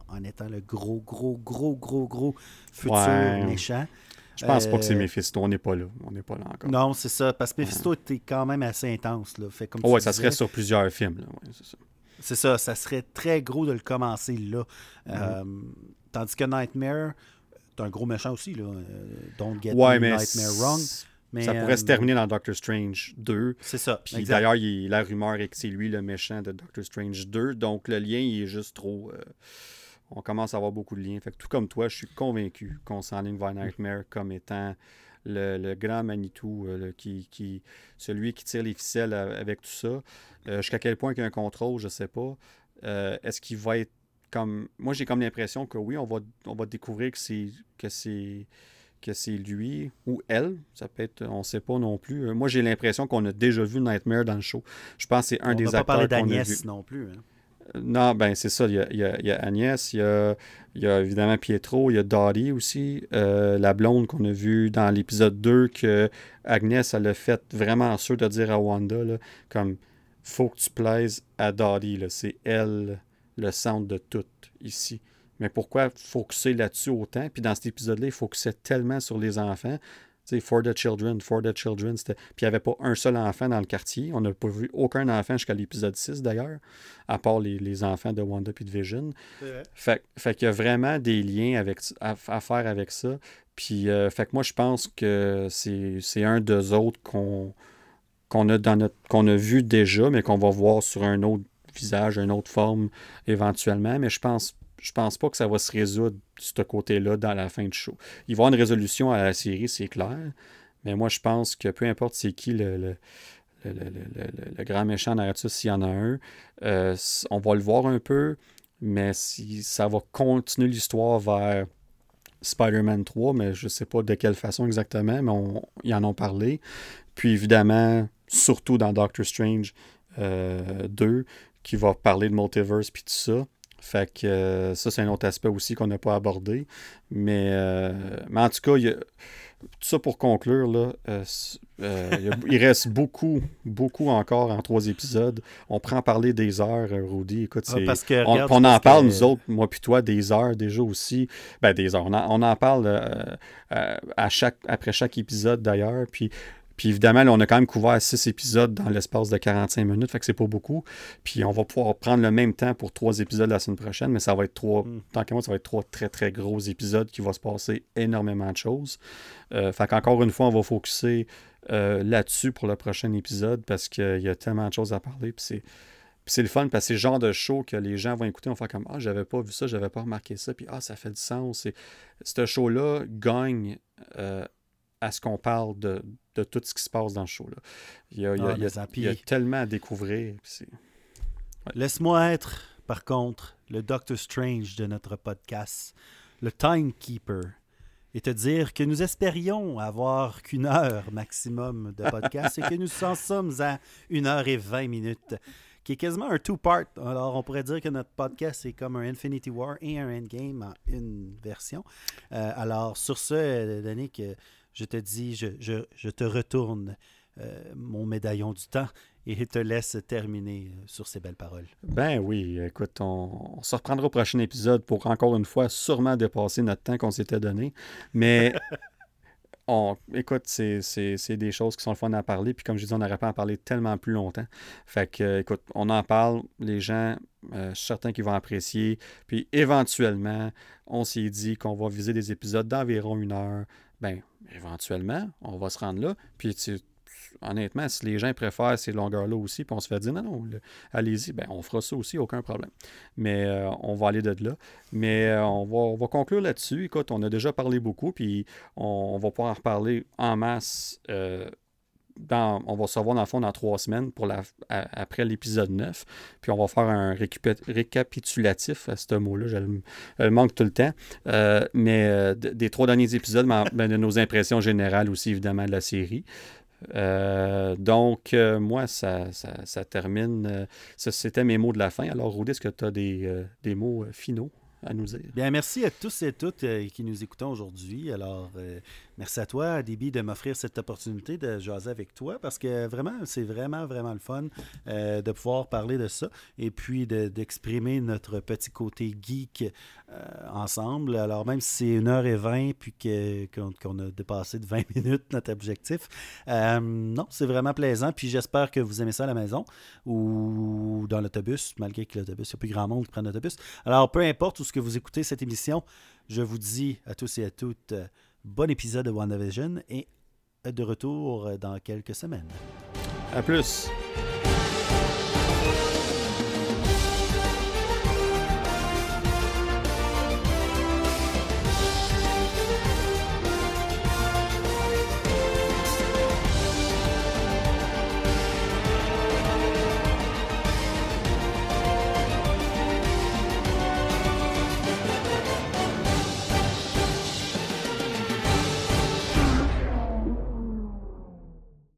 en étant le gros, gros, gros, gros, gros futur méchant. Je pense pas que c'est euh, Mephisto, on n'est pas là. On n'est pas là encore. Non, c'est ça, parce que Mephisto était quand même assez intense. Là. Fait, comme ouais, ça serait sur plusieurs films. c'est ça. C'est ça, ça serait très gros de le commencer là. Euh, tandis que Nightmare, c'est un gros méchant aussi. Là. Euh, don't get Nightmare wrong ça pourrait se euh, terminer dans Doctor Strange 2. C'est ça. Puis d'ailleurs, la rumeur est que c'est lui le méchant de Doctor Strange 2. Donc le lien, il est juste trop. Euh, on commence à avoir beaucoup de liens. Fait que tout comme toi, je suis convaincu qu'on s'enligne vers Nightmare comme étant le, grand Manitou, euh, qui, qui, celui qui tire les ficelles avec tout ça. Jusqu'à quel point il y a un contrôle, je sais pas. Est-ce qu'il va être comme. Moi, j'ai comme l'impression que oui, on va, on va découvrir que c'est. que c'est que c'est lui ou elle. Ça peut être, on ne sait pas non plus. Euh, moi, j'ai l'impression qu'on a déjà vu Nightmare dans le show. Je pense que c'est un des acteurs. On pas parler d'Agnès non plus. Hein. Euh, non, ben c'est ça. Il y, a, Agnès, il y a, évidemment Pietro, il y a Dottie aussi, euh, la blonde qu'on a vue dans l'épisode 2, que Agnès, elle a fait vraiment sûr de dire à Wanda, là, comme faut que tu plaises à Dottie. C'est elle le centre de tout ici. Mais pourquoi focuser là-dessus autant? Puis dans cet épisode-là, il focusait tellement sur les enfants. Tu sais, For the Children, For the Children, c'était... Puis il n'y avait pas un seul enfant dans le quartier. On n'a pas vu aucun enfant jusqu'à l'épisode 6, d'ailleurs, à part les, enfants de Wanda et de Vision. Fait, fait qu'il y a vraiment des liens avec, à, faire avec ça. Puis, euh, fait que moi, je pense que c'est, un des autres qu'on, qu'on, a dans notre, qu'on a vu déjà, mais qu'on va voir sur un autre visage, une autre forme éventuellement. Mais je pense je pense pas que ça va se résoudre de ce côté-là dans la fin du show. Il va y avoir une résolution à la série, c'est clair. Mais moi, je pense que peu importe c'est qui le, le, le, grand méchant narratif, s'il y en a un, euh, on va le voir un peu, mais si ça va continuer l'histoire vers Spider-Man 3, mais je ne sais pas de quelle façon exactement, mais on, ils en ont parlé. Puis évidemment, surtout dans Doctor Strange 2, euh, qui va parler de multiverse puis tout ça. Fait que euh, ça, c'est un autre aspect aussi qu'on n'a pas abordé. Mais, euh, mais en tout cas, tout ça pour conclure, là, euh, il, reste beaucoup, beaucoup encore en trois épisodes. On prend parler des heures, Rudy. Écoute, ah, on, en parle, nous autres, moi puis toi, des heures déjà aussi. Ben, des heures. On en, parle à chaque, après chaque épisode d'ailleurs. Puis puis évidemment, on a quand même couvert six épisodes dans l'espace de 45 minutes, fait que c'est pas beaucoup. Puis on va pouvoir prendre le même temps pour trois épisodes la semaine prochaine, mais ça va être trois, mm. tant que moi, ça va être trois très très gros épisodes qui vont se passer énormément de choses. Euh, fait qu'encore une fois, on va focuser euh, là-dessus pour le prochain épisode parce qu'il y a tellement de choses à parler. Puis c'est. c'est le fun parce que c'est le genre de show que les gens vont écouter, vont faire comme Ah, j'avais pas vu ça, j'avais pas remarqué ça, puis Ah, ça fait du sens. Et ce show-là gagne euh, à ce qu'on parle de, tout ce qui se passe dans le show. Là. Il, y a, ah, tellement à découvrir. Laisse-moi être, par contre, le Doctor Strange de notre podcast, le Timekeeper, et te dire que nous espérions avoir qu'une heure maximum de podcast et que nous en sommes à une heure et vingt minutes qui est quasiment un two-part. Alors, on pourrait dire que notre podcast est comme un Infinity War et un Endgame en une version. Euh, alors, sur ce, Danick, je te dis, je, te retourne euh, mon médaillon du temps et te laisse terminer euh, sur ces belles paroles. Ben oui, écoute, on, se reprendra au prochain épisode pour encore une fois sûrement dépasser notre temps qu'on s'était donné. Mais on, écoute, c'est des choses qui sont le fun à parler. Puis comme je dis, on n'aurait pas à en parler tellement plus longtemps. Fait que, écoute, on en parle. Les gens, euh, certains qui vont apprécier. Puis éventuellement, on s'est dit qu'on va viser des épisodes d'environ une heure. Ben, éventuellement, on va se rendre là. Puis, honnêtement, si les gens préfèrent ces longueurs-là aussi, puis on se fait dire non, non, allez-y, ben, on fera ça aussi, aucun problème. Mais euh, on va aller de là. Mais euh, on, va, on, va, conclure là-dessus. Écoute, on a déjà parlé beaucoup, puis on, va pouvoir en reparler en masse. Euh, on va se revoir dans le fond dans trois semaines pour après l'épisode 9. Puis on va faire un récapitulatif à ce mot-là. Je, manque tout le temps. Euh, mais euh, des trois derniers épisodes, ben, de nos impressions générales aussi, évidemment, de la série. Euh, donc, moi, ça, ça, termine. C'était mes mots de la fin. Alors, Rudy, est-ce que tu as des, des mots finaux à nous dire? Bien, merci à tous et toutes qui nous écoutons aujourd'hui. Alors, Merci à toi, Déby, de m'offrir cette opportunité de jaser avec toi parce que vraiment, c'est vraiment, vraiment le fun euh, de pouvoir parler de ça et puis d'exprimer notre petit côté geek euh, ensemble. Alors, même si c'est 1h20 puis qu'on a dépassé de 20 minutes notre objectif, euh, non, c'est vraiment plaisant. Puis j'espère que vous aimez ça à la maison ou dans l'autobus, malgré que l'autobus, il n'y a plus grand monde qui prend l'autobus. Alors, peu importe où ce que vous écoutez cette émission, je vous dis à tous et à toutes bon épisode de WandaVision et de retour dans quelques semaines. À plus.